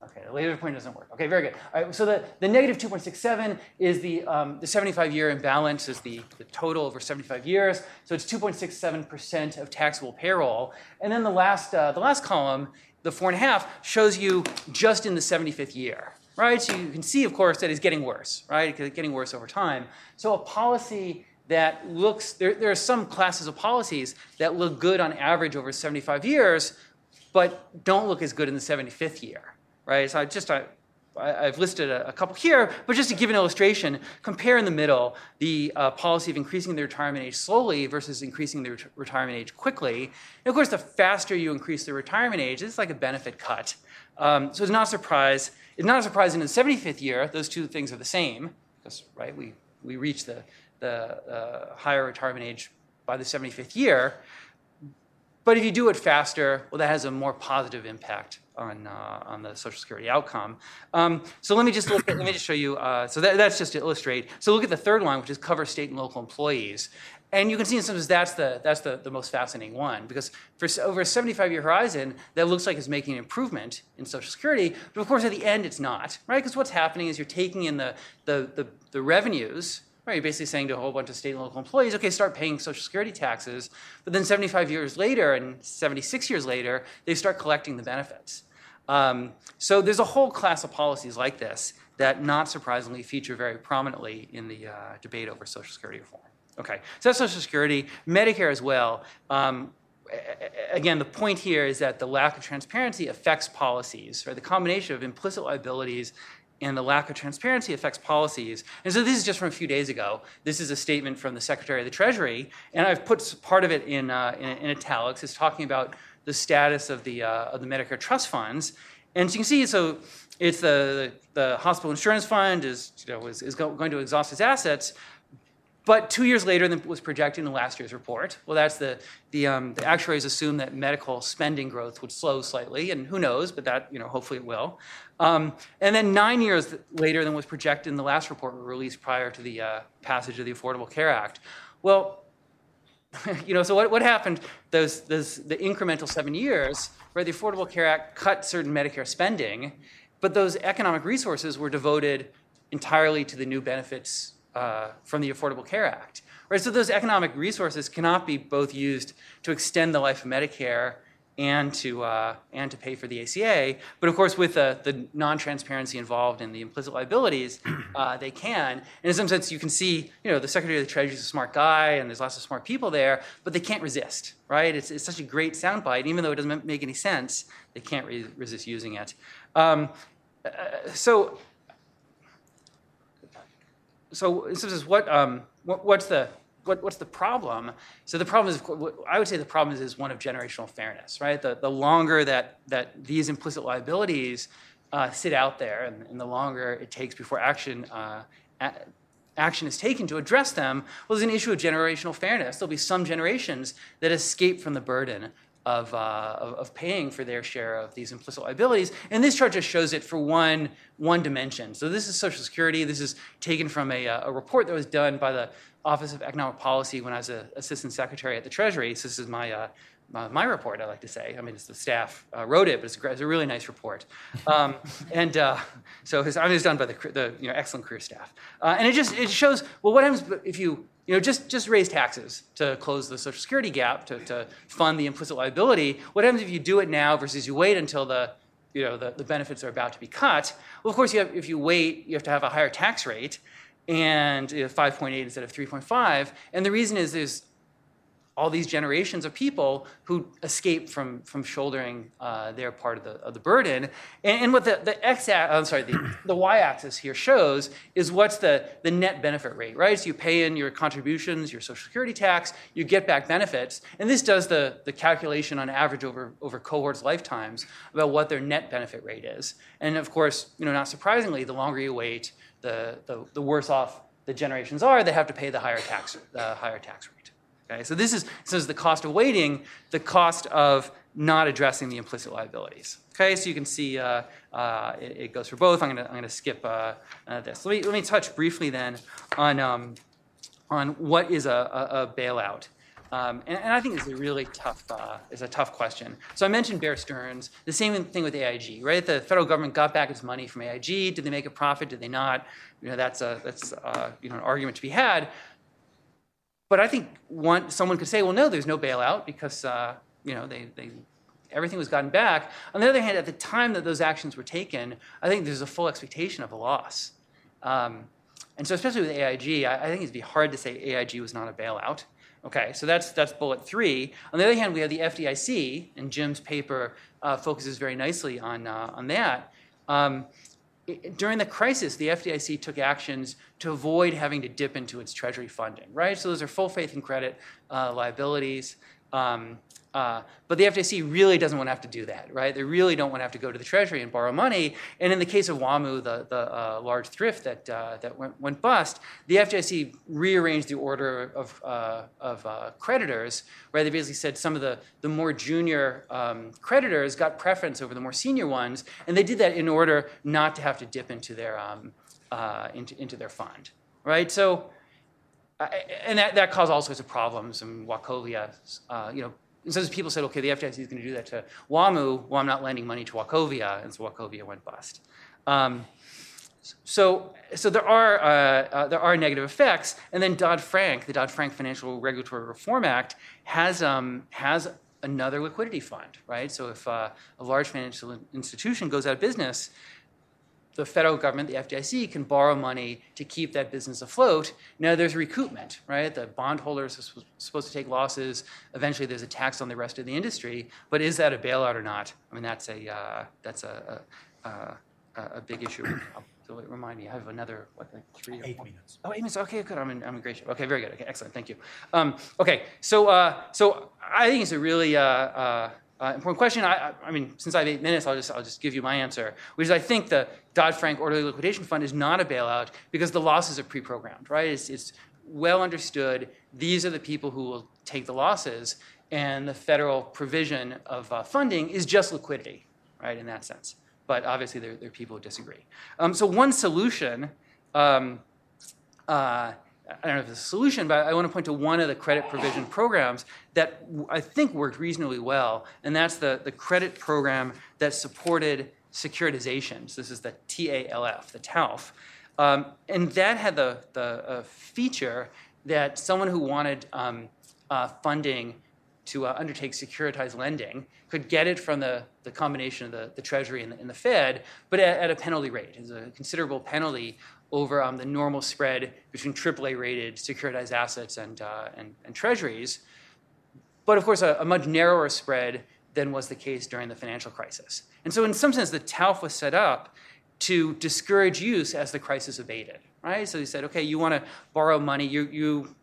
Okay, the laser point doesn't work. Okay, very good. All right, so the, the negative 2.67 is the, um, the 75-year imbalance is the, the total over 75 years. So it's 2.67% of taxable payroll. And then the last, uh, the last column, the four and a half, shows you just in the 75th year, right? So you can see, of course, that it's getting worse, right? It's getting worse over time. So a policy that looks, there, there are some classes of policies that look good on average over 75 years, but don't look as good in the 75th year right? So I just I, I've listed a, a, couple here, but just to give an illustration, compare in the middle the uh, policy of increasing the retirement age slowly versus increasing the ret- retirement age quickly. And of course, the faster you increase the retirement age, it's like a benefit cut. Um, so it's not a surprise. It's not a surprise in the 75th year, those two things are the same, because right we we reach the the uh, higher retirement age by the 75th year. But if you do it faster, well, that has a more positive impact on, uh, on the Social Security outcome. Um, so let me just look at, let me just show you. Uh, so that, that's just to illustrate. So look at the third line, which is cover state and local employees. And you can see in some ways that's the that's the, the most fascinating one because for over a 75 year horizon, that looks like it's making an improvement in Social Security. But of course, at the end, it's not, right? Because what's happening is you're taking in the, the, the, the revenues Right, you're basically saying to a whole bunch of state and local employees, okay, start paying Social Security taxes. But then 75 years later and 76 years later, they start collecting the benefits. Um, so there's a whole class of policies like this that, not surprisingly, feature very prominently in the uh, debate over Social Security reform. Okay, so that's Social Security, Medicare as well. Um, again, the point here is that the lack of transparency affects policies, or the combination of implicit liabilities and the lack of transparency affects policies. And so this is just from a few days ago. This is a statement from the Secretary of the Treasury, and I've put part of it in, uh, in, in, italics. It's talking about the status of the, uh, of the Medicare trust funds. And so you can see, so it's the, the, hospital insurance fund is, you know, is, is going to exhaust its assets, but two years later than was projected in last year's report. Well, that's the the, um, the actuaries assumed that medical spending growth would slow slightly, and who knows, but that you know hopefully it will. Um, and then nine years later than was projected in the last report released prior to the uh, passage of the Affordable Care Act. Well, you know, so what, what happened those, those, the incremental seven years, where the Affordable Care Act cut certain Medicare spending, but those economic resources were devoted entirely to the new benefits uh, from the Affordable Care Act. Right, so those economic resources cannot be both used to extend the life of Medicare and to, uh, and to pay for the ACA. But of course, with uh, the non-transparency involved in the implicit liabilities, uh, they can. And in some sense, you can see, you know, the Secretary of the Treasury is a smart guy, and there's lots of smart people there, but they can't resist, right? It's, it's such a great soundbite, even though it doesn't make any sense, they can't re resist using it. Um, uh, so, so in some sense, what, um, what, what's the what, what's the problem? So the problem is, I would say the problem is, is one of generational fairness, right? The, the longer that, that these implicit liabilities uh, sit out there and, and, the longer it takes before action, uh, a, action is taken to address them, well, there's an issue of generational fairness. There'll be some generations that escape from the burden of, uh, of, paying for their share of these implicit liabilities. And this chart just shows it for one, one dimension. So this is Social Security. This is taken from a, a report that was done by the Office of Economic Policy when I was an assistant secretary at the Treasury. So this is my, uh, my, my, report, I like to say. I mean, it's the staff uh, wrote it, but it's a, it's a, really nice report. Um, and uh, so his, I mean, it's done by the, the you know, excellent career staff. Uh, and it just it shows, well, what happens if you you know, just, just raise taxes to close the Social Security gap, to, to fund the implicit liability. What happens if you do it now versus you wait until the, you know, the, the benefits are about to be cut? Well, of course, you have, if you wait, you have to have a higher tax rate and 5.8 instead of 3.5. And the reason is there's all these generations of people who escape from, from shouldering uh, their part of the, of the burden. And, and what the, the x I'm sorry, the, the y-axis here shows is what's the, the net benefit rate, right? So you pay in your contributions, your social security tax, you get back benefits. And this does the, the calculation on average over, over cohorts lifetimes about what their net benefit rate is. And of course, you know, not surprisingly, the longer you wait, the, the, the worse off the generations are, they have to pay the higher tax, the higher tax rate. Okay, so this is, this is the cost of waiting, the cost of not addressing the implicit liabilities. Okay, so you can see uh, uh, it, it, goes for both. I'm going to skip uh, uh, this. Let me, let me touch briefly then on, um, on what is a, a, a bailout. Um, and, and, I think it's a really tough, uh, is a tough question. So I mentioned Bear Stearns. The same thing with AIG, right? The federal government got back its money from AIG. Did they make a profit? Did they not? You know, that's a that's a, you know an argument to be had. But I think one someone could say, well, no, there's no bailout because uh, you know they, they everything was gotten back. On the other hand, at the time that those actions were taken, I think there's a full expectation of a loss. Um, and so, especially with AIG, I, I think it'd be hard to say AIG was not a bailout. Okay, so that's, that's bullet three. On the other hand, we have the FDIC, and Jim's paper uh, focuses very nicely on, uh, on that. Um, during the crisis, the FDIC took actions to avoid having to dip into its treasury funding, right? So those are full faith and credit uh, liabilities. Um, uh, but the FDIC really doesn't want to have to do that, right? They really don't want to have to go to the Treasury and borrow money. And in the case of WAMU, the, the uh, large thrift that, uh, that went, went, bust, the FDIC rearranged the order of, uh, of uh, creditors, right? They basically said some of the, the more junior um, creditors got preference over the more senior ones, and they did that in order not to have to dip into their, um, uh, into, into their fund, right? So, and that, that caused all sorts of problems. And Wachovia, you know, and so people said, okay, the FDIC is going to do that to WAMU. Well, I'm not lending money to Wachovia, and so Wachovia went bust. Um, so, so there are uh, uh, there are negative effects, and then Dodd Frank, the Dodd Frank Financial Regulatory Reform Act, has um, has another liquidity fund, right? So if uh, a large financial institution goes out of business, the federal government, the FDIC, can borrow money to keep that business afloat. Now there's recoupment, right? The bondholders are supposed to take losses. Eventually, there's a tax on the rest of the industry. But is that a bailout or not? I mean, that's a uh, that's a, a, a, a big issue. So remind me, I have another what, like three? Eight minutes. Oh, eight minutes. Okay, good. I'm in, I'm in great shape. Okay, very good. Okay, excellent. Thank you. Um, okay, so uh, so I think it's a really uh, uh, important question. I, I, mean, since I have eight minutes, I'll just, I'll just give you my answer, which is I think the Dodd Frank Orderly Liquidation Fund is not a bailout because the losses are pre programmed, right? It's, it's well understood. These are the people who will take the losses, and the federal provision of uh, funding is just liquidity, right? In that sense. But obviously, there, there are people who disagree. Um, so one solution. Um, uh, I don't know if it's a solution, but I want to point to one of the credit provision programs that I think worked reasonably well, and that's the, the credit program that supported securitizations. This is the TALF, the TALF. Um, and that had the, the uh, feature that someone who wanted um, uh, funding to uh, undertake securitized lending could get it from the, the combination of the, the Treasury and the, and the Fed, but at, at, a penalty rate. It's a considerable penalty over um, the normal spread between AAA rated securitized assets and, uh, and, and, treasuries, but of course, a, a, much narrower spread than was the case during the financial crisis. And so, in some sense, the TALF was set up to discourage use as the crisis abated, right? So he said, okay, you want to borrow money, you, you,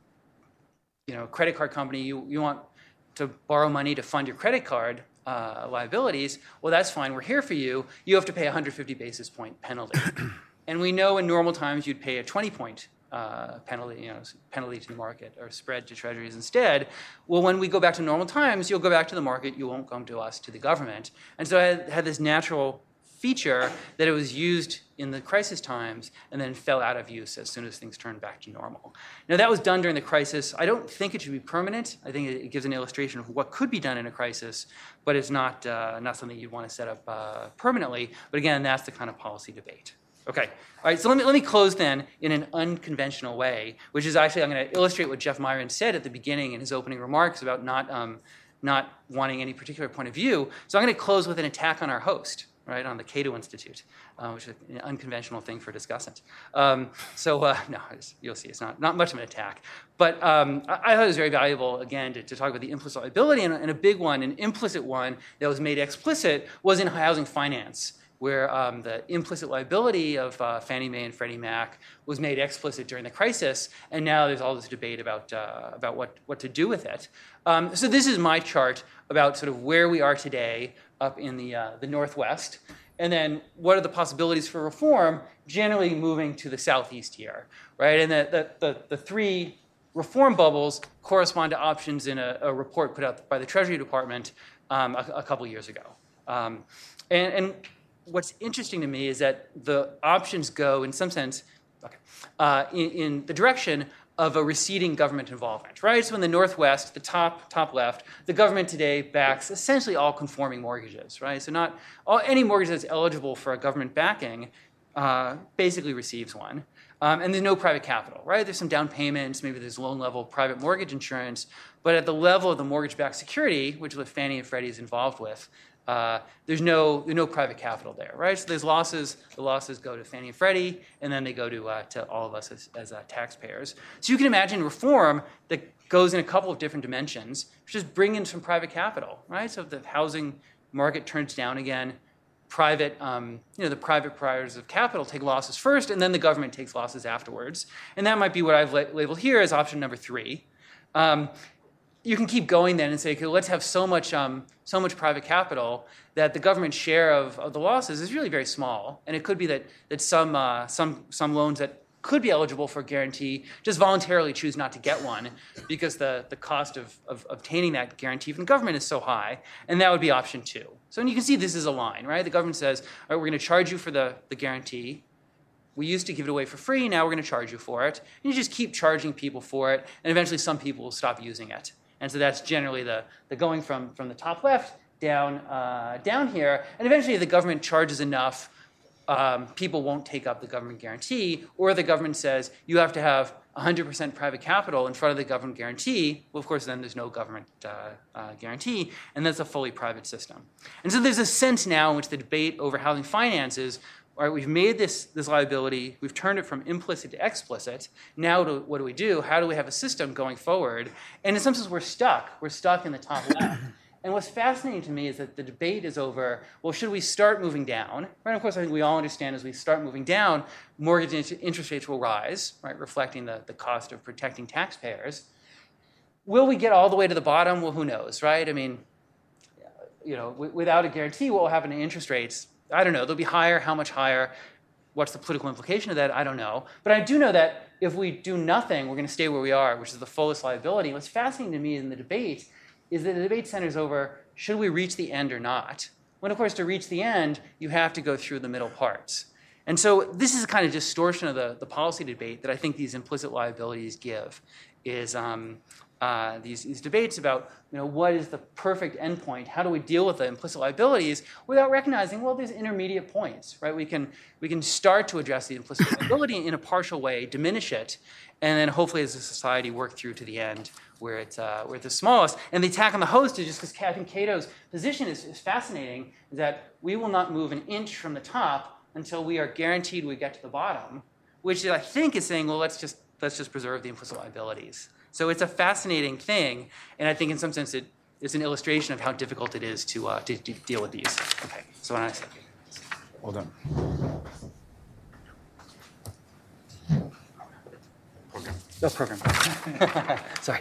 you know, credit card company, you, you want to borrow money to fund your credit card uh, liabilities, well, that's fine. We're here for you. You have to pay 150 basis point penalty. And we know in normal times you'd pay a 20 point uh, penalty, you know, penalty to the market or spread to treasuries instead. Well, when we go back to normal times, you'll go back to the market. You won't come to us, to the government. And so it had this natural feature that it was used in the crisis times and then fell out of use as soon as things turned back to normal. Now, that was done during the crisis. I don't think it should be permanent. I think it gives an illustration of what could be done in a crisis, but it's not, uh, not something you'd want to set up uh, permanently. But again, that's the kind of policy debate. Okay, all right, so let me, let me close then in an unconventional way, which is actually, I'm going to illustrate what Jeff Miron said at the beginning in his opening remarks about not, um, not wanting any particular point of view. So I'm going to close with an attack on our host, right, on the Cato Institute, uh, which is an unconventional thing for a discussant. Um, so, uh, no, you'll see, it's not, not much of an attack. But um, I, I, thought it was very valuable, again, to, to talk about the implicit liability, and, and a big one, an implicit one that was made explicit, was in housing finance where um, the implicit liability of uh, Fannie Mae and Freddie Mac was made explicit during the crisis, and now there's all this debate about, uh, about what, what to do with it. Um, so this is my chart about sort of where we are today up in the, uh, the Northwest, and then what are the possibilities for reform, generally moving to the Southeast here, right? And the, the, the, the three reform bubbles correspond to options in a, a report put out by the Treasury Department um, a, a, couple years ago. Um, and, and what's interesting to me is that the options go, in some sense, okay, uh, in, in, the direction of a receding government involvement, right? So in the Northwest, the top top left, the government today backs essentially all conforming mortgages, right? So not all, any mortgage that's eligible for a government backing uh, basically receives one. Um, and there's no private capital, right? There's some down payments, maybe there's loan level private mortgage insurance, but at the level of the mortgage backed security, which is what Fannie and Freddie is involved with, uh, there's no no private capital there, right? So there's losses. The losses go to Fannie and Freddie, and then they go to uh, to all of us as, as uh, taxpayers. So you can imagine reform that goes in a couple of different dimensions. Just bring in some private capital, right? So if the housing market turns down again, private um, you know the private providers of capital take losses first, and then the government takes losses afterwards. And that might be what I've labeled here as option number three. Um, you can keep going then and say, okay, let's have so much, um, so much private capital that the government share of, of the losses is really very small. And it could be that, that some, uh, some, some loans that could be eligible for a guarantee just voluntarily choose not to get one because the, the cost of, of obtaining that guarantee from the government is so high. And that would be option two. So and you can see this is a line, right? The government says, all right, we're going to charge you for the, the guarantee. We used to give it away for free, now we're going to charge you for it. And you just keep charging people for it, and eventually some people will stop using it. And so that's generally the, the going from, from the top left down, uh, down here. And eventually, the government charges enough, um, people won't take up the government guarantee, or the government says you have to have 100% private capital in front of the government guarantee. Well, of course, then there's no government uh, uh, guarantee, and that's a fully private system. And so there's a sense now in which the debate over housing finances right, we've made this, this liability, we've turned it from implicit to explicit. Now, what do we do? How do we have a system going forward? And in some sense, we're stuck. We're stuck in the top left. And what's fascinating to me is that the debate is over well, should we start moving down? Right? Of course, I think we all understand as we start moving down, mortgage interest rates will rise, right, reflecting the, the cost of protecting taxpayers. Will we get all the way to the bottom? Well, who knows, right? I mean, you know, without a guarantee, what will happen to interest rates? I don't know. They'll be higher. How much higher? What's the political implication of that? I don't know. But I do know that if we do nothing, we're going to stay where we are, which is the fullest liability. What's fascinating to me in the debate is that the debate centers over should we reach the end or not? When, of course, to reach the end, you have to go through the middle parts. And so this is a kind of distortion of the, the policy debate that I think these implicit liabilities give, is um, uh, these, these debates about you know, what is the perfect endpoint, how do we deal with the implicit liabilities without recognizing, well, there's intermediate points, right? We can, we can start to address the implicit liability in a partial way, diminish it, and then hopefully as a society work through to the end where it's, uh, where it's the smallest. And the attack on the host is just because I think Cato's position is, is fascinating, is that we will not move an inch from the top until we are guaranteed we get to the bottom, which I think is saying, well, let's just, let's just preserve the implicit liabilities. So it's a fascinating thing, and I think in some sense it is an illustration of how difficult it is to, uh, to, to deal with these. Okay, so when I say, Well done. no program. Sorry.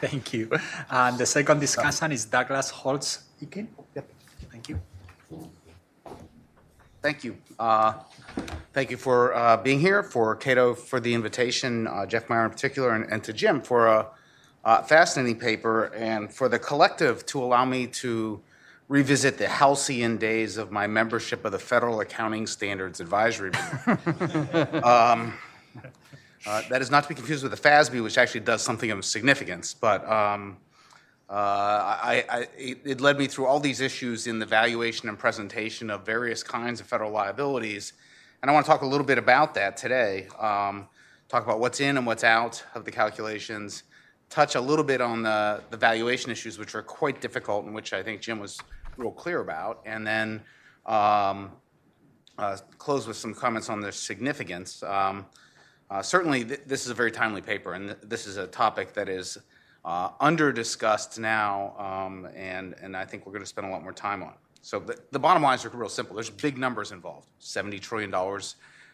Thank you. And the second discussion is Douglas Holtz Eakin. Yep. Thank you. Thank you. Uh, Thank you for uh, being here, for Cato for the invitation, uh, Jeff Miron in particular, and and to Jim for a uh, fascinating paper, and for the collective to allow me to revisit the halcyon days of my membership of the Federal Accounting Standards Advisory Board. Um, uh, That is not to be confused with the FASB, which actually does something of significance, but um, uh, I, I, it led me through all these issues in the valuation and presentation of various kinds of federal liabilities. And I want to talk a little bit about that today. Um, talk about what's in and what's out of the calculations. Touch a little bit on the, the valuation issues, which are quite difficult, and which I think Jim was real clear about. And then um, uh, close with some comments on their significance. Um, uh, certainly, th- this is a very timely paper, and th- this is a topic that is uh, under discussed now, um, and, and I think we're going to spend a lot more time on. So the, the bottom lines are real simple. There's big numbers involved. $70 trillion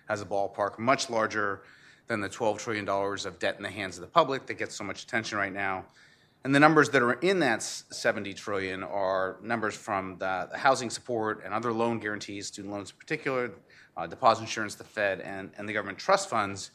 as a ballpark, much larger than the $12 trillion of debt in the hands of the public that gets so much attention right now. And the numbers that are in that 70 trillion are numbers from the, the housing support and other loan guarantees, student loans in particular, uh, deposit insurance, the Fed, and, and the government trust funds.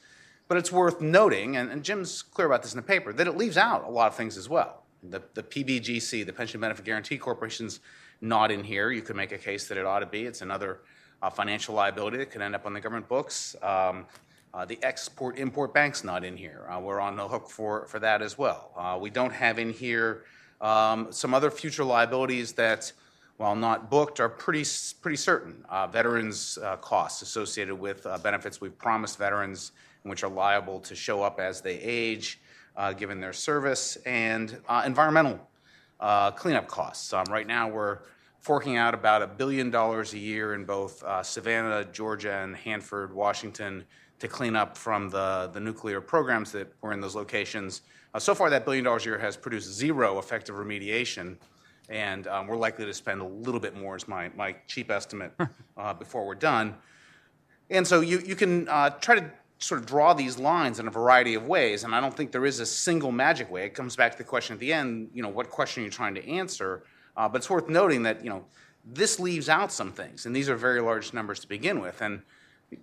But it's worth noting, and, and Jim's clear about this in the paper, that it leaves out a lot of things as well. The, the PBGC, the Pension Benefit Guaranty Corporation's not in here. You could make a case that it ought to be. It's another uh, financial liability that could end up on the government books. Um, uh, the export import bank's not in here. Uh, we're on the hook for, for that as well. Uh, we don't have in here um, some other future liabilities that, while not booked, are pretty, pretty certain. Uh, veterans' uh, costs associated with benefits we've promised veterans, and which are liable to show up as they age, given their service, and environmental uh, cleanup costs. Um, right now, we're forking out about a billion dollars a year in both uh, Savannah, Georgia, and Hanford, Washington, to clean up from the, the nuclear programs that were in those locations. Uh, so far, that billion dollars a year has produced zero effective remediation, and um, we're likely to spend a little bit more, is my, my cheap estimate, uh, before we're done. And so you, you can uh, try to sort of draw these lines in a variety of ways, and I don't think there is a single magic way. It comes back to the question at the end, you know, what question are you trying to answer? Uh, but it's worth noting that, you know, this leaves out some things, and these are very large numbers to begin with, and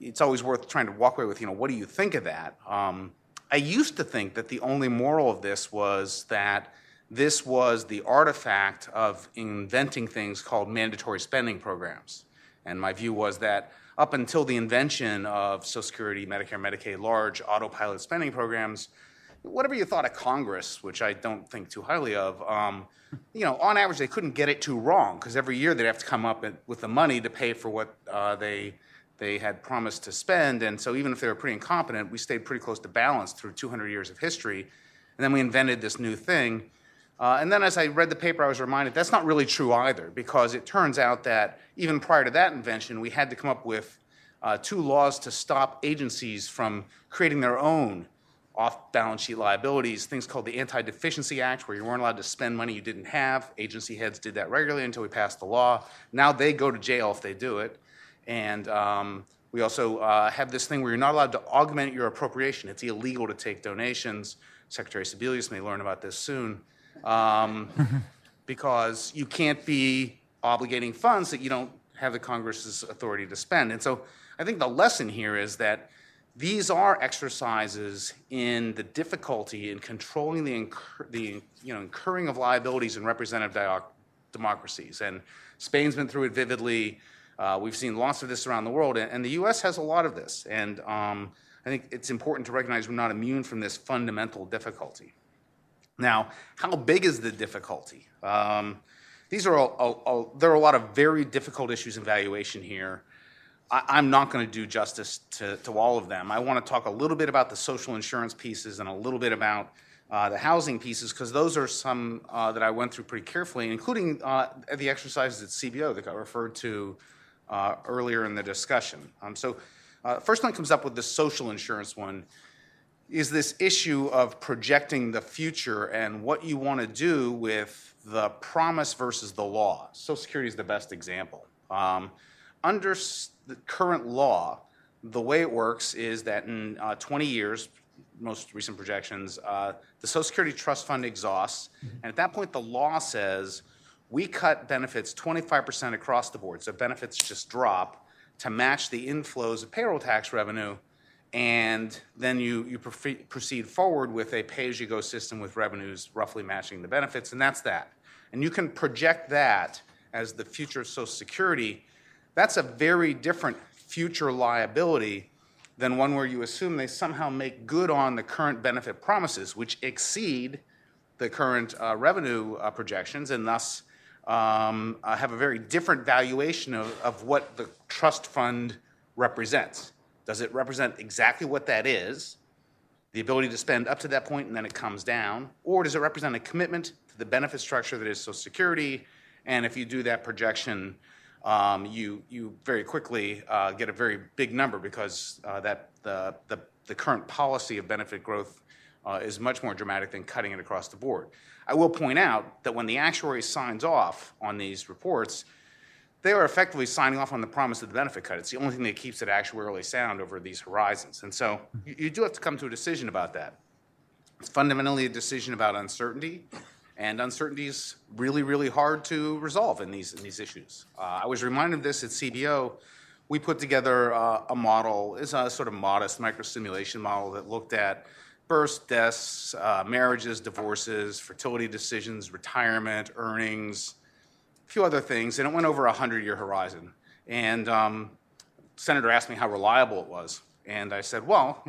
it's always worth trying to walk away with, you know, what do you think of that? Um, I used to think that the only moral of this was that this was the artifact of inventing things called mandatory spending programs. And my view was that up until the invention of Social Security, Medicare, Medicaid, large autopilot spending programs, whatever you thought of Congress, which I don't think too highly of, um, you know, on average they couldn't get it too wrong because every year they'd have to come up with the money to pay for what uh, they they had promised to spend, and so even if they were pretty incompetent, we stayed pretty close to balance through 200 years of history, and then we invented this new thing. Uh, and then as I read the paper, I was reminded that's not really true either, because it turns out that even prior to that invention, we had to come up with uh, two laws to stop agencies from creating their own off balance sheet liabilities, things called the Anti Deficiency Act, where you weren't allowed to spend money you didn't have. Agency heads did that regularly until we passed the law. Now they go to jail if they do it. And um, we also uh, have this thing where you're not allowed to augment your appropriation. It's illegal to take donations. Secretary Sebelius may learn about this soon um, because you can't be obligating funds that you don't have the Congress's authority to spend. And so I think the lesson here is that these are exercises in the difficulty in controlling the, incur- the you know, incurring of liabilities in representative dio- democracies. And Spain's been through it vividly. Uh, we've seen lots of this around the world, and, and the U.S. has a lot of this. And um, I think it's important to recognize we're not immune from this fundamental difficulty. Now, how big is the difficulty? Um, these are there are a lot of very difficult issues in valuation here. I, I'm not going to do justice to, to all of them. I want to talk a little bit about the social insurance pieces and a little bit about uh, the housing pieces because those are some uh, that I went through pretty carefully, including uh, the exercises at CBO that got referred to uh, earlier in the discussion. Um, so, uh, first one comes up with the social insurance one is this issue of projecting the future and what you want to do with the promise versus the law. Social Security is the best example. Um, under s- the current law, the way it works is that in uh, 20 years, most recent projections, uh, the Social Security Trust Fund exhausts, and at that point, the law says we cut benefits 25% across the board, so benefits just drop to match the inflows of payroll tax revenue and then you, you proceed forward with a pay-as-you-go system with revenues roughly matching the benefits, and that's that. And you can project that as the future of Social Security. That's a very different future liability than one where you assume they somehow make good on the current benefit promises, which exceed the current uh, revenue uh, projections, and thus um, uh, have a very different valuation of, of what the trust fund represents. Does it represent exactly what that is, the ability to spend up to that point and then it comes down? Or does it represent a commitment to the benefit structure that is Social Security? And if you do that projection, um, you, you very quickly uh, get a very big number because uh, that the, the, the current policy of benefit growth uh, is much more dramatic than cutting it across the board. I will point out that when the actuary signs off on these reports, they are effectively signing off on the promise of the benefit cut. It's the only thing that keeps it actuarially sound over these horizons. And so you, you do have to come to a decision about that. It's fundamentally a decision about uncertainty, and uncertainty is really, really hard to resolve in these, in these issues. Uh, I was reminded of this at CBO. We put together uh, a model, it's a sort of modest microsimulation model that looked at births, deaths, uh, marriages, divorces, fertility decisions, retirement, earnings, a few other things, and it went over a 100 year horizon. And um, Senator asked me how reliable it was. And I said, well,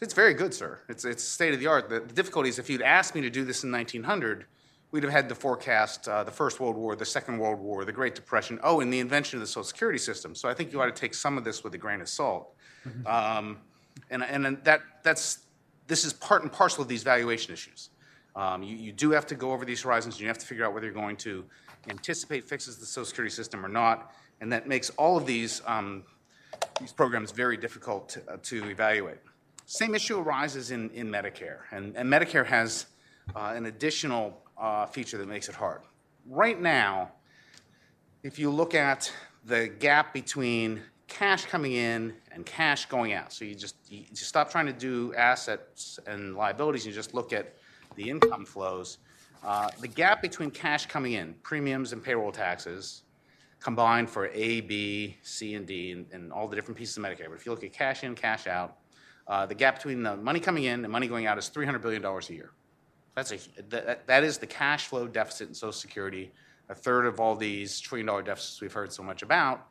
it's very good, sir. It's, it's state of the art. The, the difficulty is if you'd asked me to do this in 1900, we'd have had to forecast uh, the First World War, the Second World War, the Great Depression, oh, and the invention of the Social Security system. So I think you ought to take some of this with a grain of salt. Um, and and that, that's, this is part and parcel of these valuation issues. Um, you, you do have to go over these horizons, and you have to figure out whether you're going to anticipate fixes to the Social Security system or not, and that makes all of these, um, these programs very difficult to, uh, to evaluate. Same issue arises in, in Medicare, and, and Medicare has uh, an additional uh, feature that makes it hard. Right now, if you look at the gap between cash coming in and cash going out, so you just you just stop trying to do assets and liabilities, you just look at the income flows. Uh, the gap between cash coming in, premiums and payroll taxes, combined for A, B, C, and D, and, and all the different pieces of Medicare. But if you look at cash in, cash out, uh, the gap between the money coming in and money going out is $300 billion a year. That's a, that, that is the cash flow deficit in Social Security, a third of all these trillion dollar deficits we've heard so much about.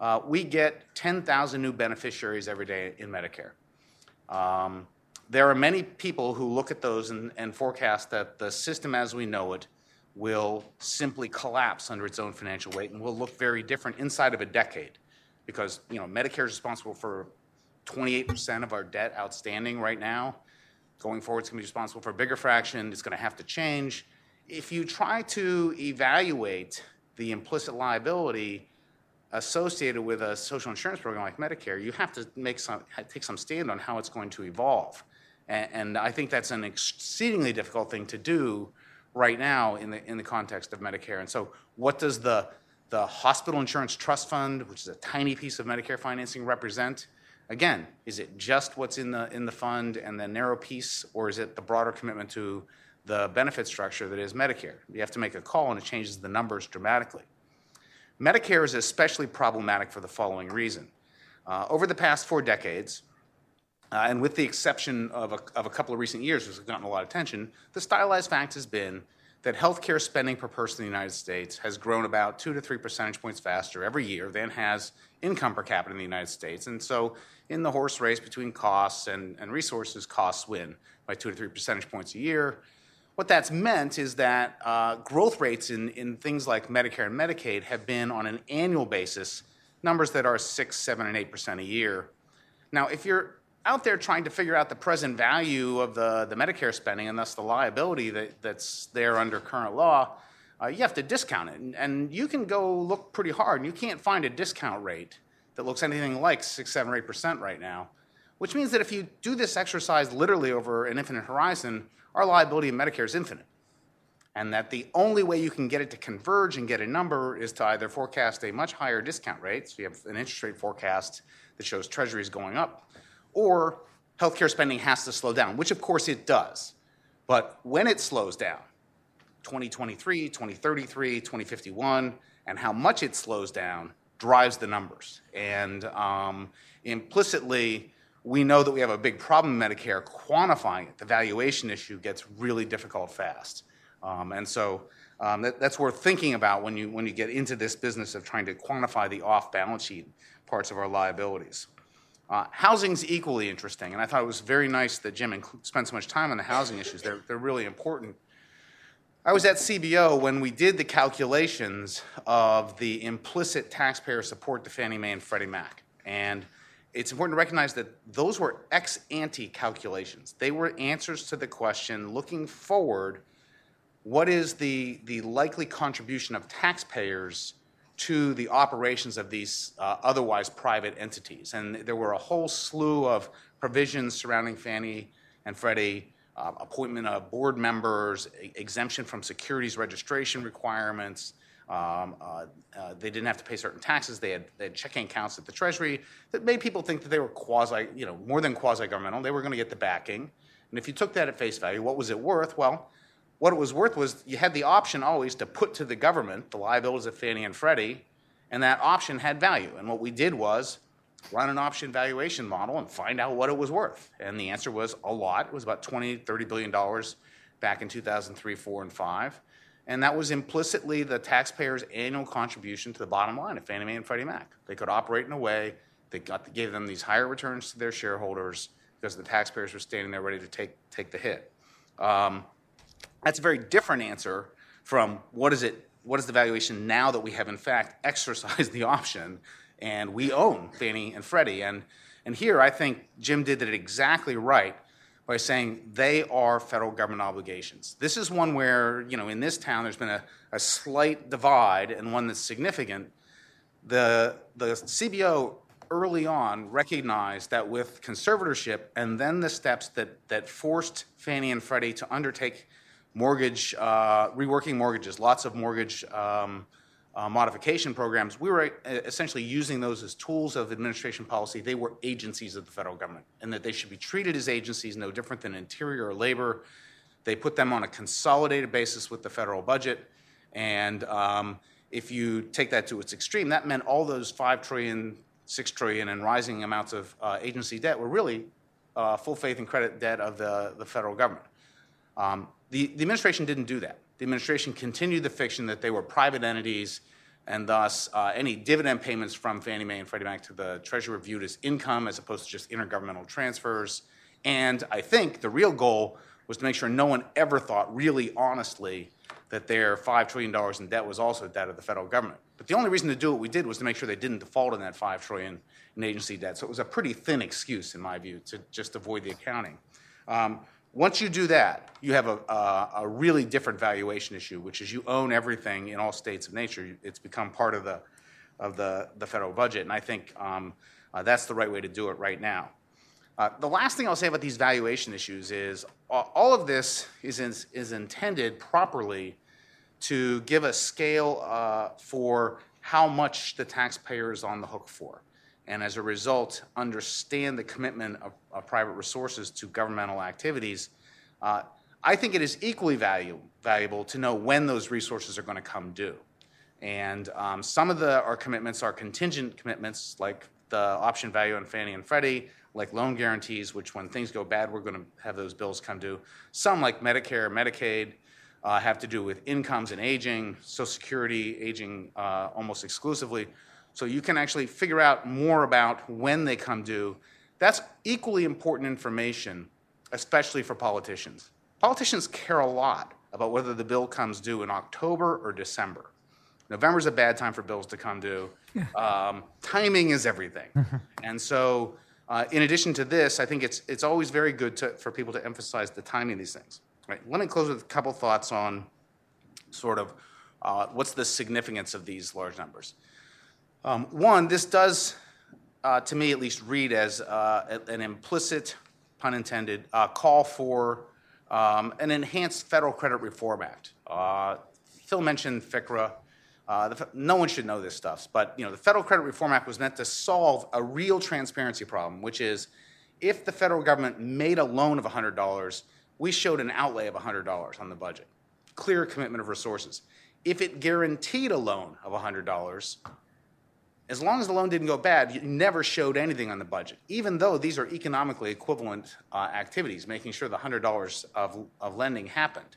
Uh, we get 10,000 new beneficiaries every day in Medicare. Um, there are many people who look at those and, and forecast that the system as we know it will simply collapse under its own financial weight and will look very different inside of a decade because you know Medicare is responsible for 28% of our debt outstanding right now. Going forward, it's going to be responsible for a bigger fraction. It's going to have to change. If you try to evaluate the implicit liability associated with a social insurance program like Medicare, you have to make some, take some stand on how it's going to evolve. And, and I think that's an exceedingly difficult thing to do right now in the, in the context of Medicare. And so, what does the, the Hospital Insurance Trust Fund, which is a tiny piece of Medicare financing, represent? Again, is it just what's in the, in the fund and the narrow piece, or is it the broader commitment to the benefit structure that is Medicare? You have to make a call, and it changes the numbers dramatically. Medicare is especially problematic for the following reason. Uh, over the past four decades, uh, and with the exception of a, of a couple of recent years, which has gotten a lot of attention, the stylized fact has been that healthcare spending per person in the United States has grown about two to three percentage points faster every year than has income per capita in the United States. And so, in the horse race between costs and, and resources, costs win by two to three percentage points a year. What that's meant is that uh, growth rates in, in things like Medicare and Medicaid have been on an annual basis numbers that are six, seven, and eight percent a year. Now, if you're out there trying to figure out the present value of the, the Medicare spending and thus the liability that, that's there under current law, uh, you have to discount it. And, and, you can go look pretty hard, and you can't find a discount rate that looks anything like 6, 7, or 8% right now, which means that if you do this exercise literally over an infinite horizon, our liability in Medicare is infinite. And that the only way you can get it to converge and get a number is to either forecast a much higher discount rate, so you have an interest rate forecast that shows treasuries going up, or healthcare spending has to slow down, which of course it does. But when it slows down, 2023, 2033, 2051, and how much it slows down drives the numbers. And um, implicitly, we know that we have a big problem in Medicare quantifying it. The valuation issue gets really difficult fast. Um, and so um, that, that's worth thinking about when you, when you get into this business of trying to quantify the off balance sheet parts of our liabilities. Uh, housing's equally interesting, and I thought it was very nice that Jim inc- spent so much time on the housing issues. They're, they're really important. I was at CBO when we did the calculations of the implicit taxpayer support to Fannie Mae and Freddie Mac. And it's important to recognize that those were ex ante calculations. They were answers to the question looking forward what is the, the likely contribution of taxpayers to the operations of these uh, otherwise private entities. And there were a whole slew of provisions surrounding Fannie and Freddie, uh, appointment of board members, exemption from securities registration requirements. Um, uh, uh, they didn't have to pay certain taxes. They had, they had, checking accounts at the Treasury that made people think that they were quasi, you know, more than quasi governmental. They were going to get the backing. And if you took that at face value, what was it worth? Well, what it was worth was you had the option always to put to the government the liabilities of Fannie and Freddie, and that option had value. And what we did was run an option valuation model and find out what it was worth. And the answer was a lot. It was about 20, 30 billion dollars back in 2003, 4, and 5. And that was implicitly the taxpayers' annual contribution to the bottom line of Fannie Mae and Freddie Mac. They could operate in a way that got, gave them these higher returns to their shareholders because the taxpayers were standing there ready to take, take the hit. Um, that's a very different answer from what is it, what is the valuation now that we have in fact exercised the option and we own Fannie and Freddie. And, and here I think Jim did it exactly right by saying they are federal government obligations. This is one where, you know, in this town there's been a, a slight divide and one that's significant. The, the CBO early on recognized that with conservatorship and then the steps that, that forced Fannie and Freddie to undertake mortgage, uh, reworking mortgages, lots of mortgage um, uh, modification programs. We were uh, essentially using those as tools of administration policy. They were agencies of the federal government, and that they should be treated as agencies, no different than Interior or Labor. They put them on a consolidated basis with the federal budget, and um, if you take that to its extreme, that meant all those five trillion, six trillion, and rising amounts of uh, agency debt were really uh, full faith and credit debt of the, the federal government. Um, the, the administration didn't do that. The administration continued the fiction that they were private entities, and thus uh, any dividend payments from Fannie Mae and Freddie Mac to the Treasury were viewed as income as opposed to just intergovernmental transfers. And I think the real goal was to make sure no one ever thought really honestly that their $5 trillion in debt was also debt of the federal government. But the only reason to do what we did was to make sure they didn't default on that 5 trillion in agency debt. So it was a pretty thin excuse, in my view, to just avoid the accounting. Um, once you do that, you have a, a, a, really different valuation issue, which is you own everything in all states of nature. It's become part of the, of the, the federal budget, and I think um, uh, that's the right way to do it right now. Uh, the last thing I'll say about these valuation issues is all of this is, in, is intended properly to give a scale uh, for how much the taxpayer is on the hook for and as a result, understand the commitment of, of private resources to governmental activities, uh, I think it is equally value, valuable to know when those resources are going to come due. And um, some of the, our commitments are contingent commitments, like the option value on Fannie and Freddie, like loan guarantees, which when things go bad, we're going to have those bills come due. Some, like Medicare, Medicaid, uh, have to do with incomes and aging, Social Security aging uh, almost exclusively. So you can actually figure out more about when they come due. That's equally important information, especially for politicians. Politicians care a lot about whether the bill comes due in October or December. November's a bad time for bills to come due. Um, timing is everything. and so, uh, in addition to this, I think it's, it's always very good to, for people to emphasize the timing of these things. Right. Let me close with a couple thoughts on sort of uh, what's the significance of these large numbers. Um, one, this does, uh, to me at least, read as uh, an implicit, pun intended, uh, call for um, an enhanced Federal Credit Reform Act. Uh, Phil mentioned FCRA. Uh, the, no one should know this stuff, but you know the Federal Credit Reform Act was meant to solve a real transparency problem, which is if the federal government made a loan of $100, we showed an outlay of $100 on the budget, clear commitment of resources. If it guaranteed a loan of $100, as long as the loan didn't go bad, you never showed anything on the budget, even though these are economically equivalent uh, activities, making sure the $100 of, of lending happened.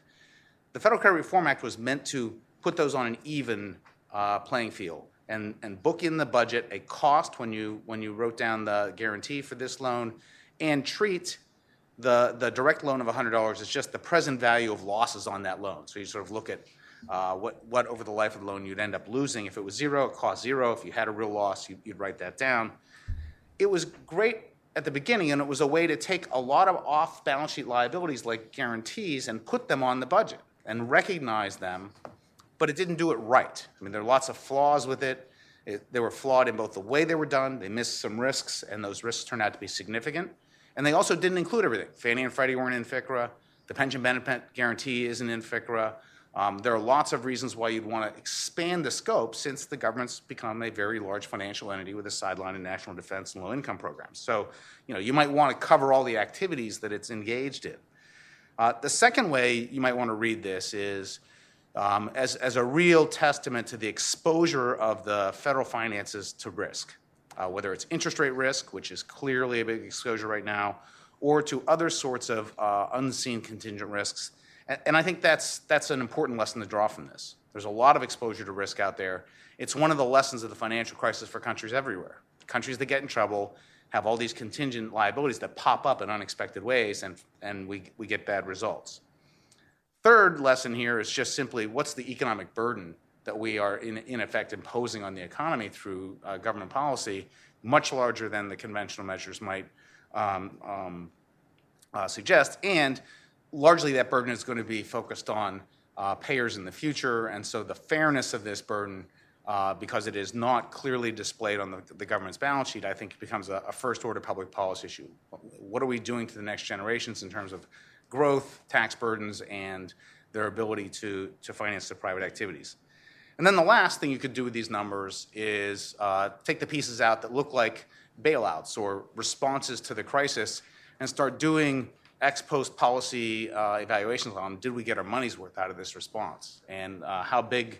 The Federal Credit Reform Act was meant to put those on an even uh, playing field and, and book in the budget a cost when you, when you wrote down the guarantee for this loan and treat the, the direct loan of $100 as just the present value of losses on that loan. So you sort of look at uh, what, what over the life of the loan you'd end up losing. If it was zero, it cost zero. If you had a real loss, you'd, you'd write that down. It was great at the beginning, and it was a way to take a lot of off balance sheet liabilities like guarantees and put them on the budget and recognize them, but it didn't do it right. I mean, there are lots of flaws with it. it. They were flawed in both the way they were done, they missed some risks, and those risks turned out to be significant. And they also didn't include everything. Fannie and Freddie weren't in FCRA. The pension benefit guarantee isn't in FCRA. Um, there are lots of reasons why you'd want to expand the scope since the government's become a very large financial entity with a sideline in national defense and low income programs. So, you know, you might want to cover all the activities that it's engaged in. Uh, the second way you might want to read this is um, as, as a real testament to the exposure of the federal finances to risk, uh, whether it's interest rate risk, which is clearly a big exposure right now, or to other sorts of uh, unseen contingent risks and I think that's, that's an important lesson to draw from this. There's a lot of exposure to risk out there. It's one of the lessons of the financial crisis for countries everywhere. Countries that get in trouble have all these contingent liabilities that pop up in unexpected ways, and, and we, we get bad results. Third lesson here is just simply what's the economic burden that we are, in, in effect, imposing on the economy through uh, government policy, much larger than the conventional measures might um, um, uh, suggest. And largely that burden is going to be focused on uh, payers in the future, and so the fairness of this burden, uh, because it is not clearly displayed on the, the government's balance sheet, I think becomes a, a, first order public policy issue. What are we doing to the next generations in terms of growth, tax burdens, and their ability to, to finance the private activities? And then the last thing you could do with these numbers is uh, take the pieces out that look like bailouts or responses to the crisis and start doing ex post policy uh, evaluations on did we get our money's worth out of this response and uh, how big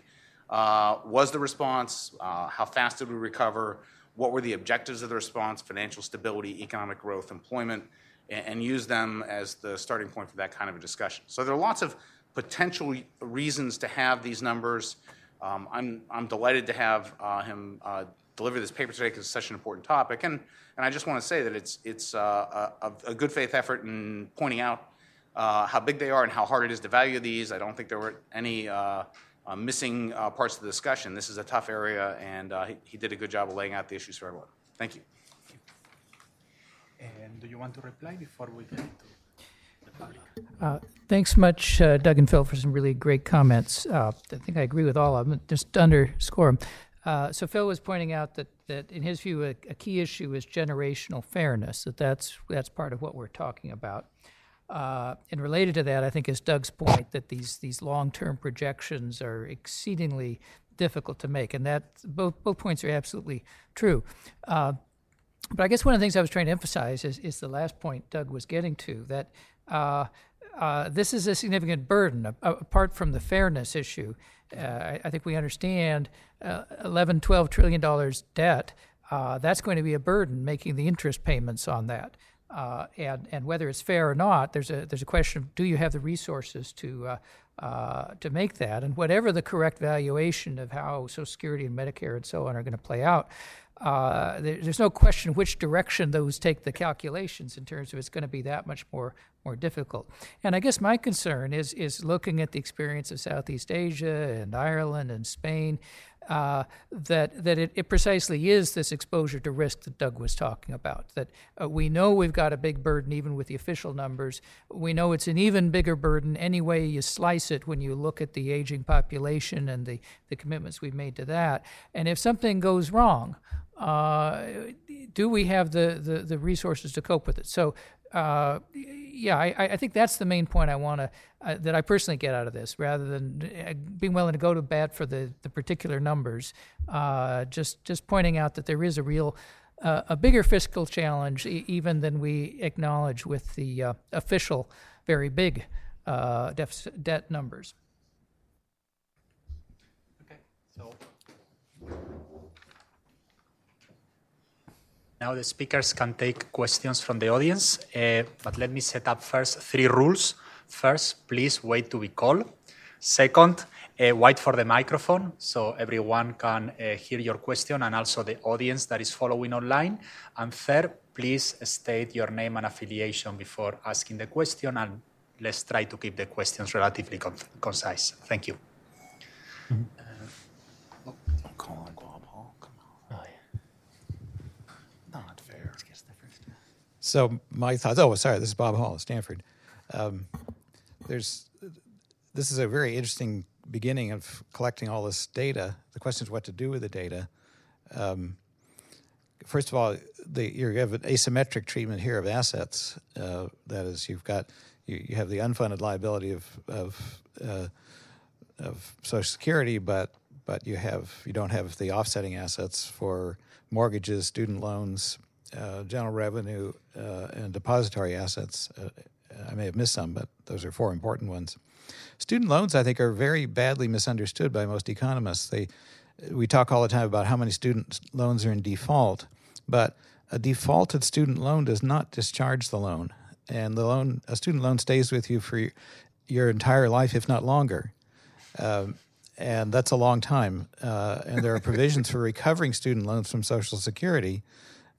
uh, was the response, uh, how fast did we recover, what were the objectives of the response, financial stability, economic growth, employment, and, and, use them as the starting point for that kind of a discussion. So there are lots of potential reasons to have these numbers. Um, I'm, I'm delighted to have uh, him uh, deliver this paper today because it's such an important topic. And, and I just want to say that it's, it's uh, a, a, good faith effort in pointing out uh, how big they are and how hard it is to value these. I don't think there were any uh, uh missing uh, parts of the discussion. This is a tough area, and uh, he, he, did a good job of laying out the issues for everyone. Thank you. And do you want to reply before we get to the public? Uh, thanks much, uh, Doug and Phil, for some really great comments. Uh, I think I agree with all of them. Just to underscore them. Uh, so Phil was pointing out that, that in his view, a, a, key issue is generational fairness. That that's that's part of what we're talking about. Uh, and related to that, I think is Doug's point that these these long-term projections are exceedingly difficult to make, and that both both points are absolutely true. Uh, but I guess one of the things I was trying to emphasize is, is the last point Doug was getting to that. Uh, this is a significant burden, apart from the fairness issue. Uh, I, I, think we understand uh, 11, 12 trillion dollars debt uh, that's going to be a burden making the interest payments on that. Uh, and, and whether it's fair or not, there's a, there's a question of do you have the resources to, uh, to make that? And whatever the correct valuation of how Social Security and Medicare and so on are going to play out, uh, there, there's no question which direction those take the calculations in terms of it's going to be that much more more difficult. And I guess my concern is is looking at the experience of Southeast Asia and Ireland and Spain. Uh, that that it, it, precisely is this exposure to risk that Doug was talking about. That uh, we know we've got a big burden even with the official numbers. We know it's an even bigger burden any way you slice it when you look at the aging population and the, the commitments we've made to that. And if something goes wrong, uh, do we have the, the, the, resources to cope with it? So, uh, yeah, I, I, think that's the main point I want to uh, that I personally get out of this, rather than uh, being willing to go to bat for the, the particular numbers. Uh, just just pointing out that there is a real uh, a bigger fiscal challenge e- even than we acknowledge with the official very big deficit, debt numbers. Okay, so. Now the speakers can take questions from the audience, uh, but let me set up first three rules. First, please wait to be called. Second, uh, wait for the microphone so everyone can uh, hear your question and also the audience that is following online. And third, please state your name and affiliation before asking the question and let's try to keep the questions relatively con concise. Thank you. Mm -hmm. So my thoughts. Oh, sorry. This is Bob Hall, Stanford. Um, there's this is a very interesting beginning of collecting all this data. The question is what to do with the data. Um, first of all, the, you have an asymmetric treatment here of assets. Uh, that is, you've got you, you, have the unfunded liability of of, uh, of Social Security, but but you have you don't have the offsetting assets for mortgages, student loans, uh, general revenue uh, and depository assets. Uh, I may have missed some, but those are four important ones. Student loans, I think, are very badly misunderstood by most economists. They, we talk all the time about how many student loans are in default, but a defaulted student loan does not discharge the loan, and the loan, a student loan, stays with you for your entire life, if not longer. Um, and that's a long time. Uh, and there are provisions for recovering student loans from Social Security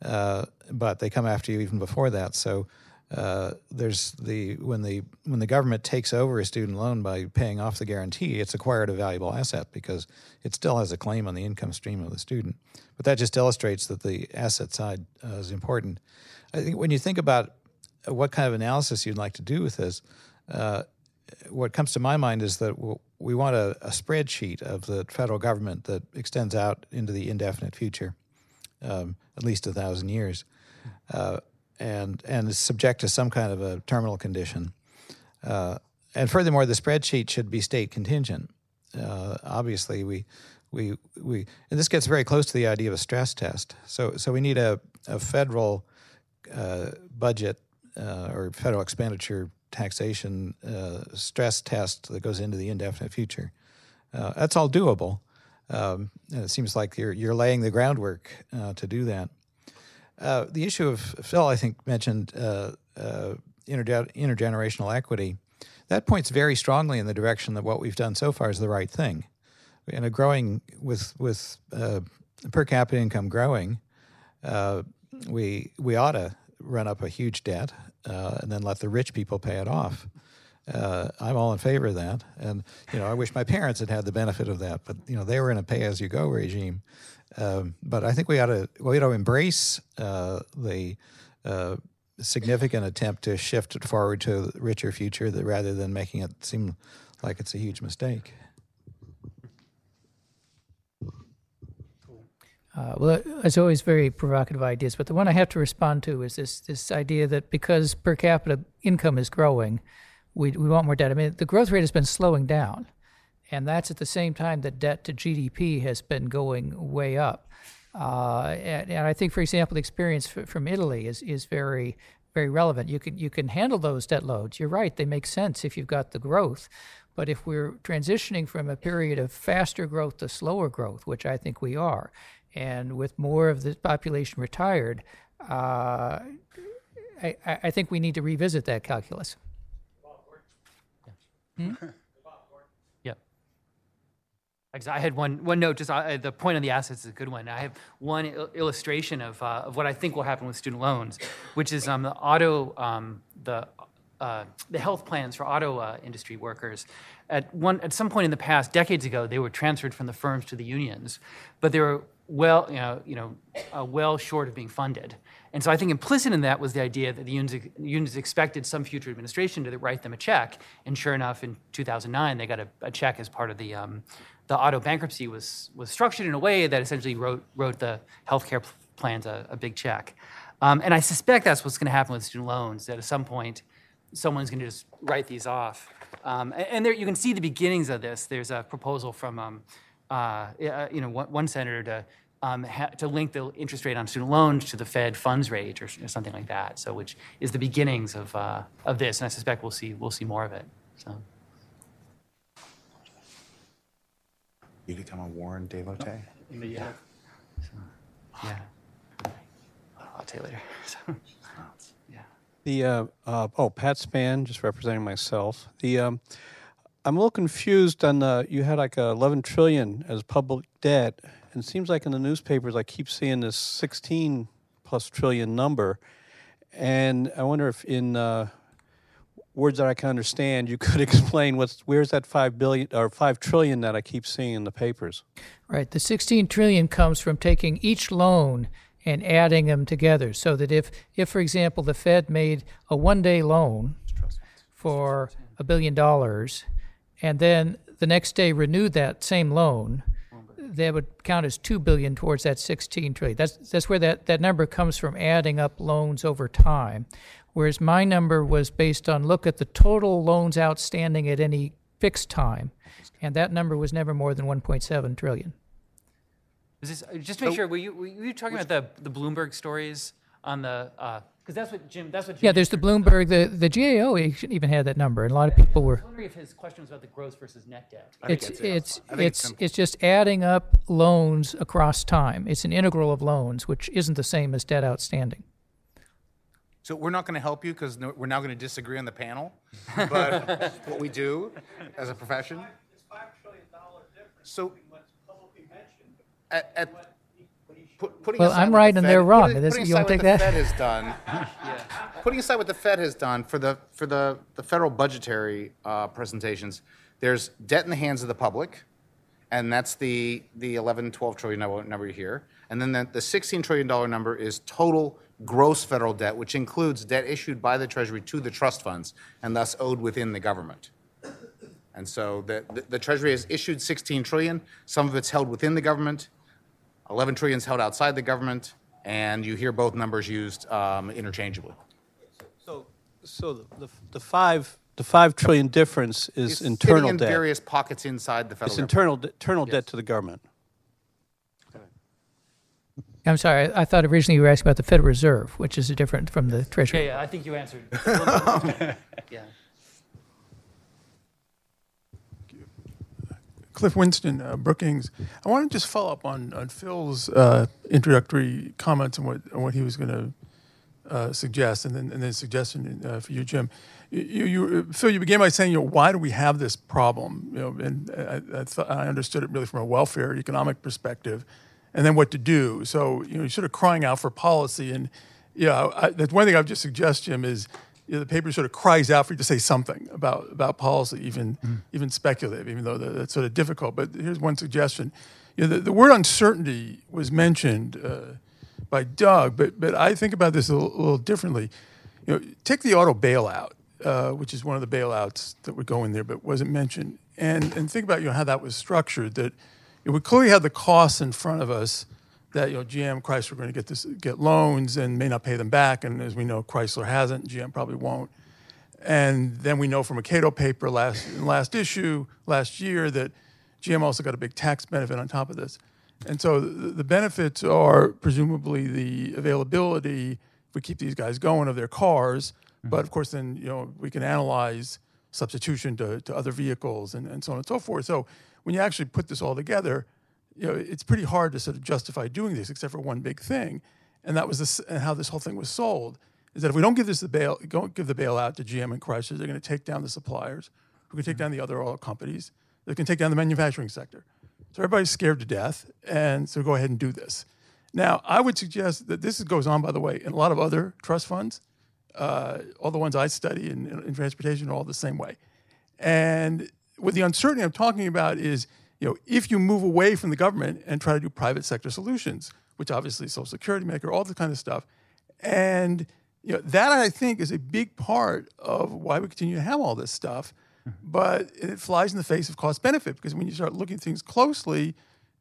uh, but they come after you even before that. So uh, there's the when the when the government takes over a student loan by paying off the guarantee, it's acquired a valuable asset because it still has a claim on the income stream of the student. But that just illustrates that the asset side uh, is important. I think when you think about what kind of analysis you'd like to do with this, uh, what comes to my mind is that we want a, a spreadsheet of the federal government that extends out into the indefinite future um, at least a thousand years, uh, and and is subject to some kind of a terminal condition. Uh, and furthermore, the spreadsheet should be state contingent. Uh, obviously, we we we and this gets very close to the idea of a stress test. So so we need a a federal uh, budget uh, or federal expenditure taxation uh, stress test that goes into the indefinite future. that's all doable. Um, and it seems like you're, you're laying the groundwork uh, to do that. Uh, the issue of Phil, I think, mentioned uh, uh interge- intergenerational equity. That points very strongly in the direction that what we've done so far is the right thing. And a growing with with uh, per capita income growing, uh, we we ought to run up a huge debt and then let the rich people pay it off uh, I'm all in favor of that. And you know, I wish my parents had had the benefit of that, but you know, they were in a pay-as-you-go regime. Um, but I think we ought to we ought to embrace uh, the uh, significant attempt to shift it forward to a richer future, that rather than making it seem like it's a huge mistake. Uh, well, it's always very provocative ideas, but the one I have to respond to is this this idea that because per capita income is growing, we, we want more debt. I mean, the growth rate has been slowing down, and that's at the same time that debt to GDP has been going way up. Uh, and, and, I think, for example, the experience f- from Italy is is very very relevant. You can you can handle those debt loads. You're right; they make sense if you've got the growth. But if we're transitioning from a period of faster growth to slower growth, which I think we are, and with more of the population retired, uh, I, I I think we need to revisit that calculus. Yep. Because I had one, one note, just uh, the point on the assets is a good one. I have one il- illustration of, uh, of what I think will happen with student loans, which is um, the auto, um, the, uh, the health plans for auto uh, industry workers. At, one, at some point in the past, decades ago, they were transferred from the firms to the unions, but they were well, you know, you know uh, well short of being funded. And so I think implicit in that was the idea that the unions, expected some future administration to write them a check. And sure enough, in 2009, they got a, a check as part of the, um, the auto bankruptcy was, was structured in a way that essentially wrote, wrote the healthcare pl- plans a, a big check. Um, and I suspect that's what's going to happen with student loans, that at some point, someone's going to just write these off. Um, and there, you can see the beginnings of this. There's a proposal from, um, uh, uh, you know, one, one senator to, um, ha- to link the interest rate on student loans to the Fed funds rate or, or something like that. So, which is the beginnings of, uh, of this, and I suspect we'll see we'll see more of it. So, You could come on Warren Devote. yeah, yeah. I'll tell you later. So, yeah. The uh, uh, oh, Pat Span, just representing myself. The um, I'm a little confused on the you had like uh, 11 trillion as public debt, and it seems like in the newspapers I keep seeing this 16 plus trillion number, and I wonder if in uh, words that I can understand, you could explain what's where's that five billion or five trillion that I keep seeing in the papers. Right. The 16 trillion comes from taking each loan and adding them together so that if, if for example, the Fed made a one day loan for a billion dollars and then the next day renewed that same loan, that would count as 2 billion towards that 16 trillion. That's, that's where that, that number comes from adding up loans over time. Whereas my number was based on look at the total loans outstanding at any fixed time. And that number was never more than 1.7 trillion. Is this, uh, just to make sure, were you, were you talking about the, the Bloomberg stories on the, because that's what Jim, that's what Jim. Yeah, there's the Bloomberg, the, the GAO even had that number, and a lot of people were. was wondering if his question was about the gross versus net debt. It's, it's- it's, it's it's, it's just adding up loans across time. It's an integral of loans, which isn't the same as debt outstanding. So we're not going to help you because we're now going to disagree on the panel. But what we do as a profession. So at, at put, putting Well, aside I'm what the right and they're wrong. Putting, That's- putting you wanna aside what take the that? Fed has done. Putting aside what the Fed has done for the for the the federal budgetary uh, presentations, there's debt in the hands of the public, and that's the the 11, 12 trillion number, number here. And then the, the 16 trillion dollar number is total gross federal debt, which includes debt issued by the Treasury to the trust funds and thus owed within the government. And so the, the, the Treasury has issued 16 trillion. Some of it's held within the government. 11 trillion is held outside the government, and you hear both numbers used um, interchangeably. So, so the, the, the five the five trillion difference is It's sitting internal in debt. various pockets inside the federal it's government. internal de- internal debt to the government. I'm sorry, I I thought originally you were asking about the Federal Reserve, which is different from the Yeah, Treasury. yeah, I think you answered. yeah. Cliff Winston, uh, Brookings. I want to just follow up on, on Phil's uh, introductory comments and what, what he was going to uh, suggest, and then and then suggestion uh, for you, Jim. You, you, Phil, you began by saying, you know, why do we have this problem? You know, and I, I, thought, I understood it really from a welfare economic perspective, and then what to do. So you know, you're sort of crying out for policy, and yeah, I, that's one thing I would just suggest, Jim, is you know, the paper sort of cries out for you to say something about about policy, even even speculative, even though that- that's sort of difficult. But here's one suggestion: you know, the, the word uncertainty was mentioned uh, by Doug, but but I think about this a little, a little differently. You know, take the auto bailout, uh, which is one of the bailouts that would go in there, but wasn't mentioned, and and think about you know how that was structured. That we clearly had the costs in front of us that you know GM, Chrysler are going to get this get loans and may not pay them back, and as we know, Chrysler hasn't, GM probably won't. And then we know from a Cato paper last last issue last year that GM also got a big tax benefit on top of this. And so the, the benefits are presumably the availability if we keep these guys going of their cars. Mm-hmm. But of course, then you know we can analyze substitution to, to other vehicles and, and so on and so forth. So when you actually put this all together, you know, it's pretty hard to sort of justify doing this, except for one big thing, and that was this, and how this whole thing was sold. Is that if we don't give this the bail, don't give the bailout to GM and Chrysler, they're going to take down the suppliers, who can take down the other oil companies, they can take down the manufacturing sector. So everybody's scared to death, and so go ahead and do this. Now, I would suggest that this goes on, by the way, in a lot of other trust funds. Uh, all the ones I study in, in transportation are all the same way. And what the uncertainty I'm talking about is, you know, if you move away from the government and try to do private sector solutions, which obviously Social Security maker, all this kind of stuff, and you know that I think is a big part of why we continue to have all this stuff. Mm-hmm. But it flies in the face of cost benefit because when you start looking at things closely,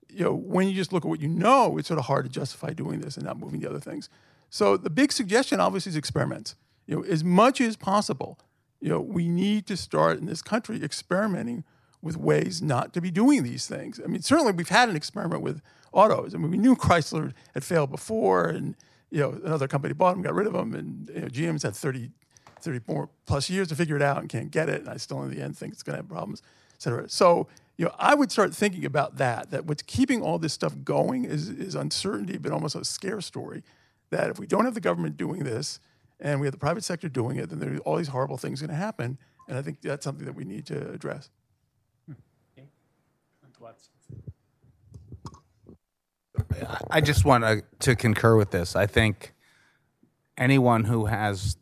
you know, when you just look at what you know, it's sort of hard to justify doing this and not moving the other things. So the big suggestion obviously is experiments. You know, as much as possible, you know, we need to start in this country experimenting with ways not to be doing these things. I mean, certainly we've had an experiment with autos. I mean, we knew Chrysler had failed before, and you know, another company bought them, got rid of them, and you know, GM's had 30, 30 more plus years to figure it out and can't get it. And I still, in the end, think it's going to have problems, et cetera. So, you know, I would start thinking about that. That what's keeping all this stuff going is is uncertainty, but almost a scare story. That if we don't have the government doing this, and we have the private sector doing it, then there all these horrible things going to happen. And I think that's something that we need to address. I just want to, to concur with this. I think anyone who has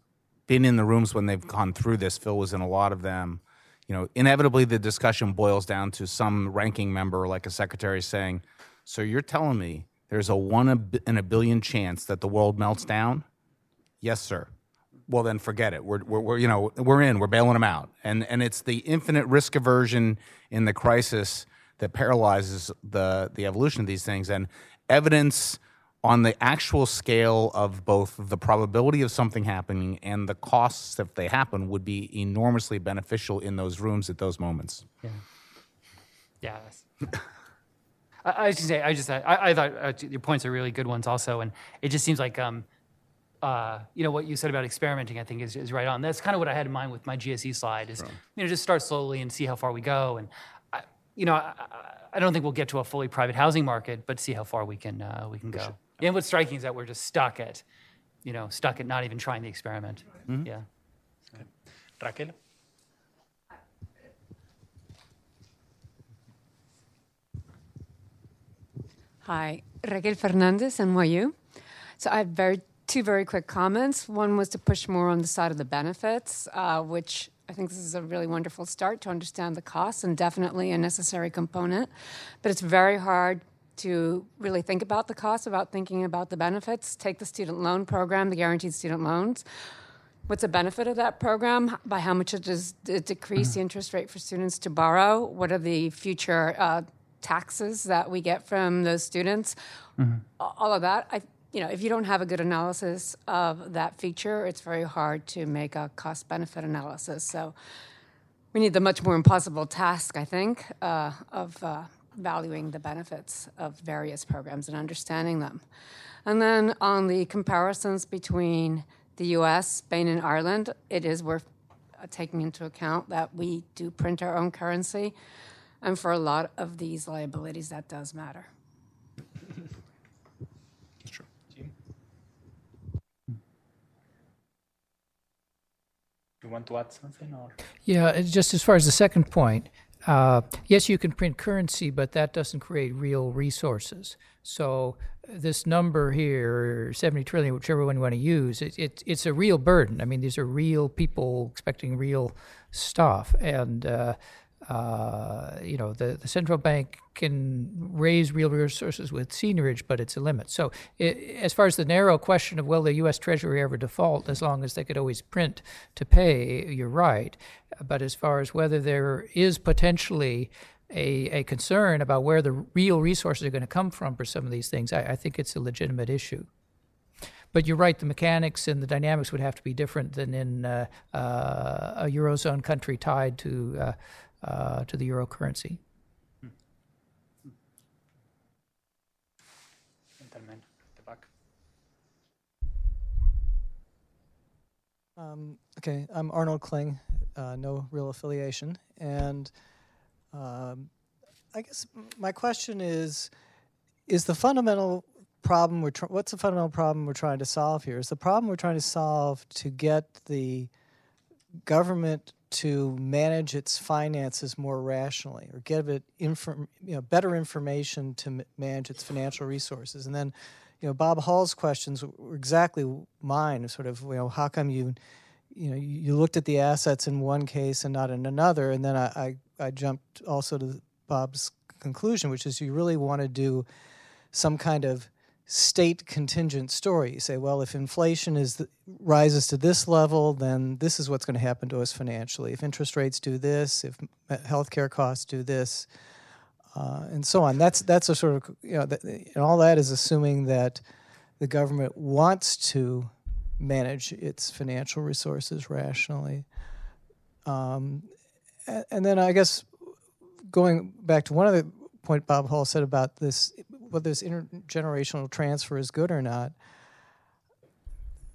been in the rooms when they've gone through this, Phil was in a lot of them. You know, inevitably the discussion boils down to some ranking member, like a secretary, saying, "So you're telling me there's a one in a billion chance that the world melts down?" Yes, sir. Well, then forget it. We're, we're, we're you know we're in. We're bailing them out, and and it's the infinite risk aversion in the crisis that paralyzes the the evolution of these things and evidence on the actual scale of both the probability of something happening and the costs if they happen would be enormously beneficial in those rooms at those moments. Yeah. that's- I, I gonna say, I just, I, I thought uh, your points are really good ones also, and it just seems like, um, uh, you know, what you said about experimenting, I think is, is right on. That's kind of what I had in mind with my GSE slide is, you know, just start slowly and see how far we go. And, you know, I, I- I don't think we'll get to a fully private housing market, but see how far we can, uh, we can go. And what's striking is that we're just stuck at, you know, stuck at not even trying the experiment. Yeah. Raquel? Hi, Raquel Fernandez, NYU. So I have very two very quick comments. One was to push more on the side of the benefits, uh, which I think this is a really wonderful start to understand the costs and definitely a necessary component. But it's very hard to really think about the costs without thinking about the benefits. Take the student loan program, the guaranteed student loans. What's the benefit of that program? By how much it does it decrease the interest rate for students to borrow? What are the future uh, taxes that we get from those students? All of that. I, you know, if you don't have a good analysis of that feature, it's very hard to make a cost-benefit analysis. So we need the much more impossible task, I think, uh, of uh, valuing the benefits of various programs and understanding them. And then on the comparisons between the US, Spain, and Ireland, it is worth uh, taking into account that we do print our own currency. And for a lot of these liabilities, that does matter. You want to add something? Or? Yeah, just as far as the second point, uh, yes, you can print currency, but that doesn't create real resources. So this number here, 70 trillion, whichever one you want to use, it, it, it's a real burden. I mean, these are real people expecting real stuff. And, uh, uh, you know, the, the central bank can raise real resources with seigniorage, but it's a limit. So, i as far as the narrow question of will the U.S. Treasury ever default, as long as they could always print to pay, you're right. But as far as whether there is potentially a, a concern about where the real resources are going to come from for some of these things, I, I think it's a legitimate issue. But you're right, the mechanics and the dynamics would have to be different than in uh, uh, a Eurozone country tied to, uh, to the euro currency. Gentleman at the back. Um, okay, I'm Arnold Kling, uh, no real affiliation, and um, I guess my question is: Is the fundamental problem we're tr- what's the fundamental problem we're trying to solve here? Is the problem we're trying to solve to get the government to manage its finances more rationally, or give it inform, you know, better information to manage its financial resources? And then, you know, Bob Hall's questions were exactly mine. Sort of, you know, how come you you know you looked at the assets in one case and not in another and then i i, I jumped also to bob's conclusion which is you really want to do some kind of state contingent story. You say well if inflation is the, rises to this level then this is what's going to happen to us financially. If interest rates do this if healthcare costs do this uh, and so on. That's that's a sort of you know and all that is assuming that the government wants to manage its financial resources rationally. Um, and, then I guess going back to one other point Bob Hall said about this, whether this intergenerational transfer is good or not.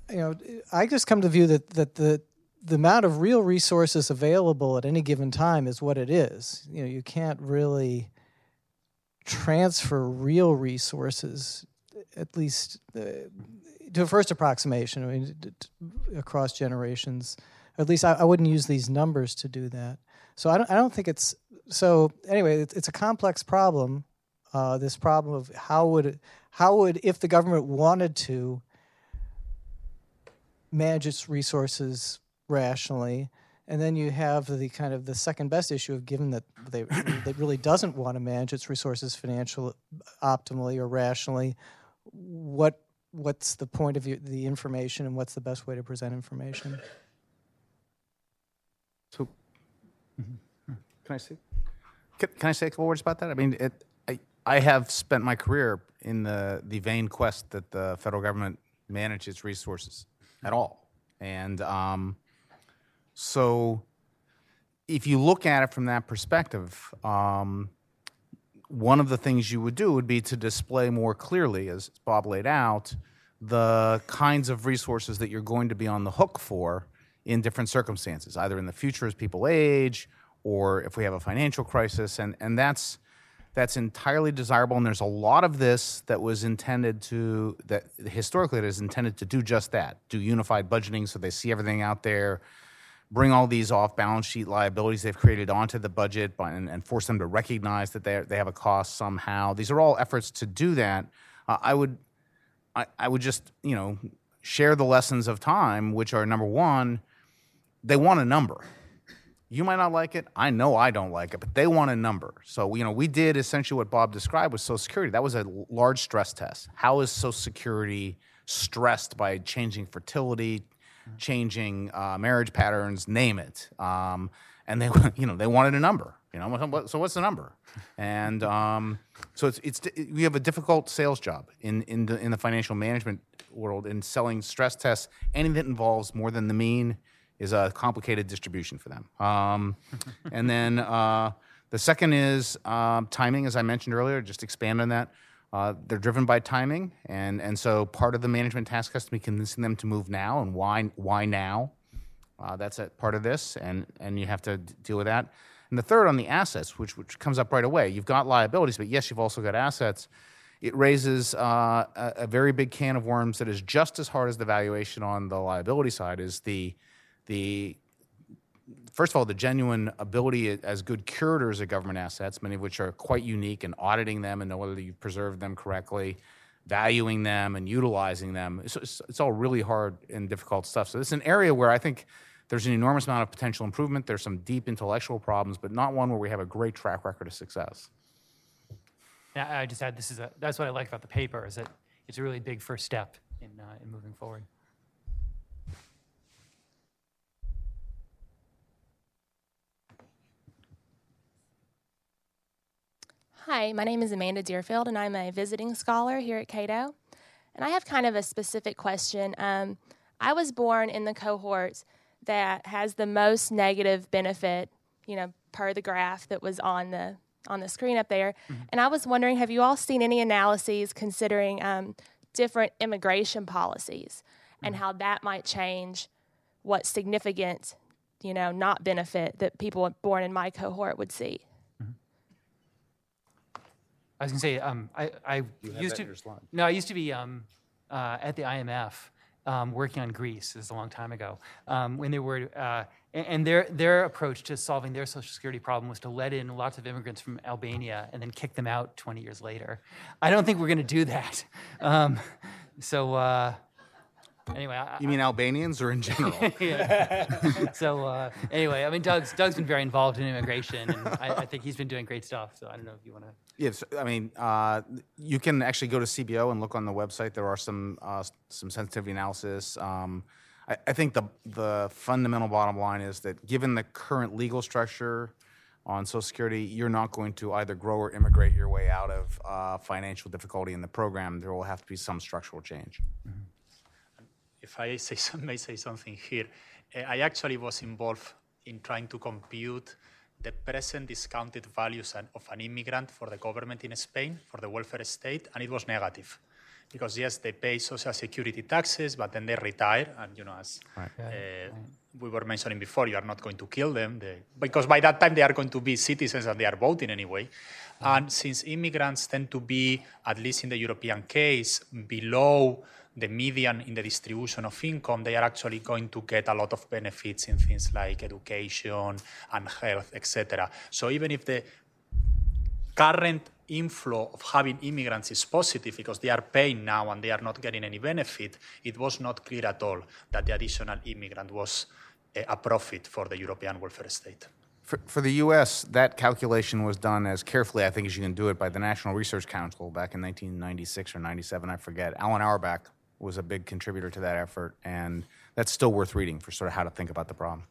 You know, I just come to view that that the the amount of real resources available at any given time is what it is. You know, you can't really transfer real resources, at least. Uh, to a first approximation, I mean, across generations. At least I, I, wouldn't use these numbers to do that. So I don't, I don't think it's so. Anyway, it's, it's a complex problem. Uh, this problem of how would how would if the government wanted to manage its resources rationally, and then you have the kind of the second best issue of given that they that really doesn't want to manage its resources financially optimally or rationally, what what's the point of the information and what's the best way to present information? So, mm-hmm. can I say? Can, can, I say a couple words about that? I mean, it, I have spent my career in the the vain quest that the federal government manage its resources at all, and um, so if you look at it from that perspective. Um, one of the things you would do would be to display more clearly, as Bob laid out, the kinds of resources that you're going to be on the hook for in different circumstances, either in the future as people age or if we have a financial crisis. And, and that's, that's entirely desirable. And there's a lot of this that was intended to, that historically it is intended to do just that do unified budgeting so they see everything out there bring all these off balance sheet liabilities they've created onto the budget and, and force them to recognize that they, they have a cost somehow. These are all efforts to do that. Uh, I would I, I would just you know share the lessons of time, which are number one, they want a number. You might not like it. I know I don't like it, but they want a number. So, you know, we did essentially what Bob described with Social Security. That was a large stress test. How is Social Security stressed by changing fertility, changing uh, marriage patterns, name it. Um, and they, you know, they wanted a number. You know, so what's the number? And um, so it's it's we have a difficult sales job in in the in the financial management world in selling stress tests. Anything that involves more than the mean is a complicated distribution for them. Um, and then uh, the second is uh, timing, as I mentioned earlier. Just expand on that. Uh, they're driven by timing, and, and so part of the management task has to be convincing them to move now, and why why now? Uh, that's a part of this, and and you have to d- deal with that. And the third on the assets, which which comes up right away. You've got liabilities, but yes, you've also got assets. It raises uh, a, a very big can of worms that is just as hard as the valuation on the liability side. Is the the first of all, the genuine ability as good curators of government assets, many of which are quite unique, and auditing them and know whether you've preserved them correctly, valuing them and utilizing them. It's, it's, all really hard and difficult stuff. So it's an area where I think there's an enormous amount of potential improvement. There's some deep intellectual problems, but not one where we have a great track record of success. I just add this is a, that's what I like about the paper is that it's a really big first step in, uh, in moving forward. Hi, my name is Amanda Deerfield, and I'm a visiting scholar here at Cato. And I have kind of a specific question. Um, I was born in the cohort that has the most negative benefit, you know, per the graph that was on the on the screen up there. Mm-hmm. And I was wondering, have you all seen any analyses considering um, different immigration policies mm-hmm. and how that might change what significant, you know, not benefit that people born in my cohort would see? I was gonna say, um, I, I used to. in your slide. No, I used to be um, uh, at the IMF um, working on Greece. This is a long time ago. Um, when they were, uh, and, and their their approach to solving their social security problem was to let in lots of immigrants from Albania and then kick them out 20 years later. I don't think we're gonna do that. Um, so. Uh, Anyway, I, You mean Albanians or in general? yeah. so uh, anyway, I mean, Doug's Doug's been very involved in immigration, and I, I think he's been doing great stuff. So I don't know if you want to. Yes, I mean, uh, you can actually go to CBO and look on the website. There are some uh, some sensitivity analysis. Um, I, I think the the fundamental bottom line is that given the current legal structure on Social Security, you're not going to either grow or immigrate your way out of uh, financial difficulty in the program. There will have to be some structural change. If I say, some- may say something here, uh, I actually was involved in trying to compute the present discounted values of an immigrant for the government in Spain, for the welfare state, and it was negative. Because yes, they pay social security taxes, but then they retire, and you know, as Right. uh, we were mentioning before, you are not going to kill them, they, because by that time they are going to be citizens and they are voting anyway. And since immigrants tend to be, at least in the European case, below the median in the distribution of income, they are actually going to get a lot of benefits in things like education and health, etc. So even if the current inflow of having immigrants is positive because they are paying now and they are not getting any benefit, it was not clear at all that the additional immigrant was a, a profit for the European welfare state. For, for the U.S., that calculation was done as carefully, I think, as you can do it by the National Research Council back in 1996 or 97, I forget. Alan Auerbach was a big contributor to that effort, and that's still worth reading for sort of how to think about the problem.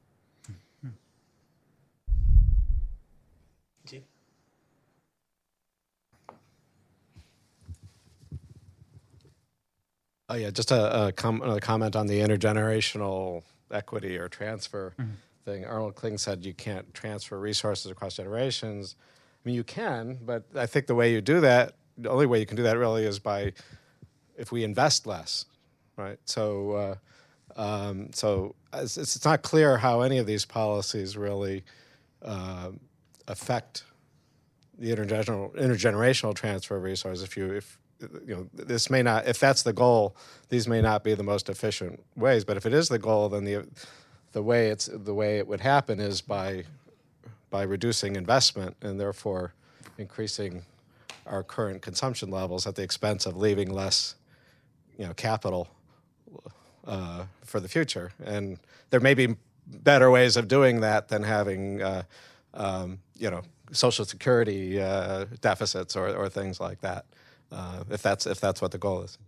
Oh yeah, just a, a, com- a comment on the intergenerational equity or transfer mm-hmm. thing. Arnold Kling said you can't transfer resources across generations. I mean, you can, but I think the way you do that, the only way you can do that really is by if we invest less, right? So, uh, um, so it's, it's not clear how any of these policies really uh, affect the intergenerational intergenerational transfer of resources. If you if you know this may not if that's the goal, these may not be the most efficient ways. But if it is the goal, then the the way it's the way it would happen is by by reducing investment and therefore increasing our current consumption levels at the expense of leaving less you know capital uh, for the future. And there may be better ways of doing that than having uh, um, you know social security uh, deficits or, or things like that. Uh, if that's if that's what the goal is.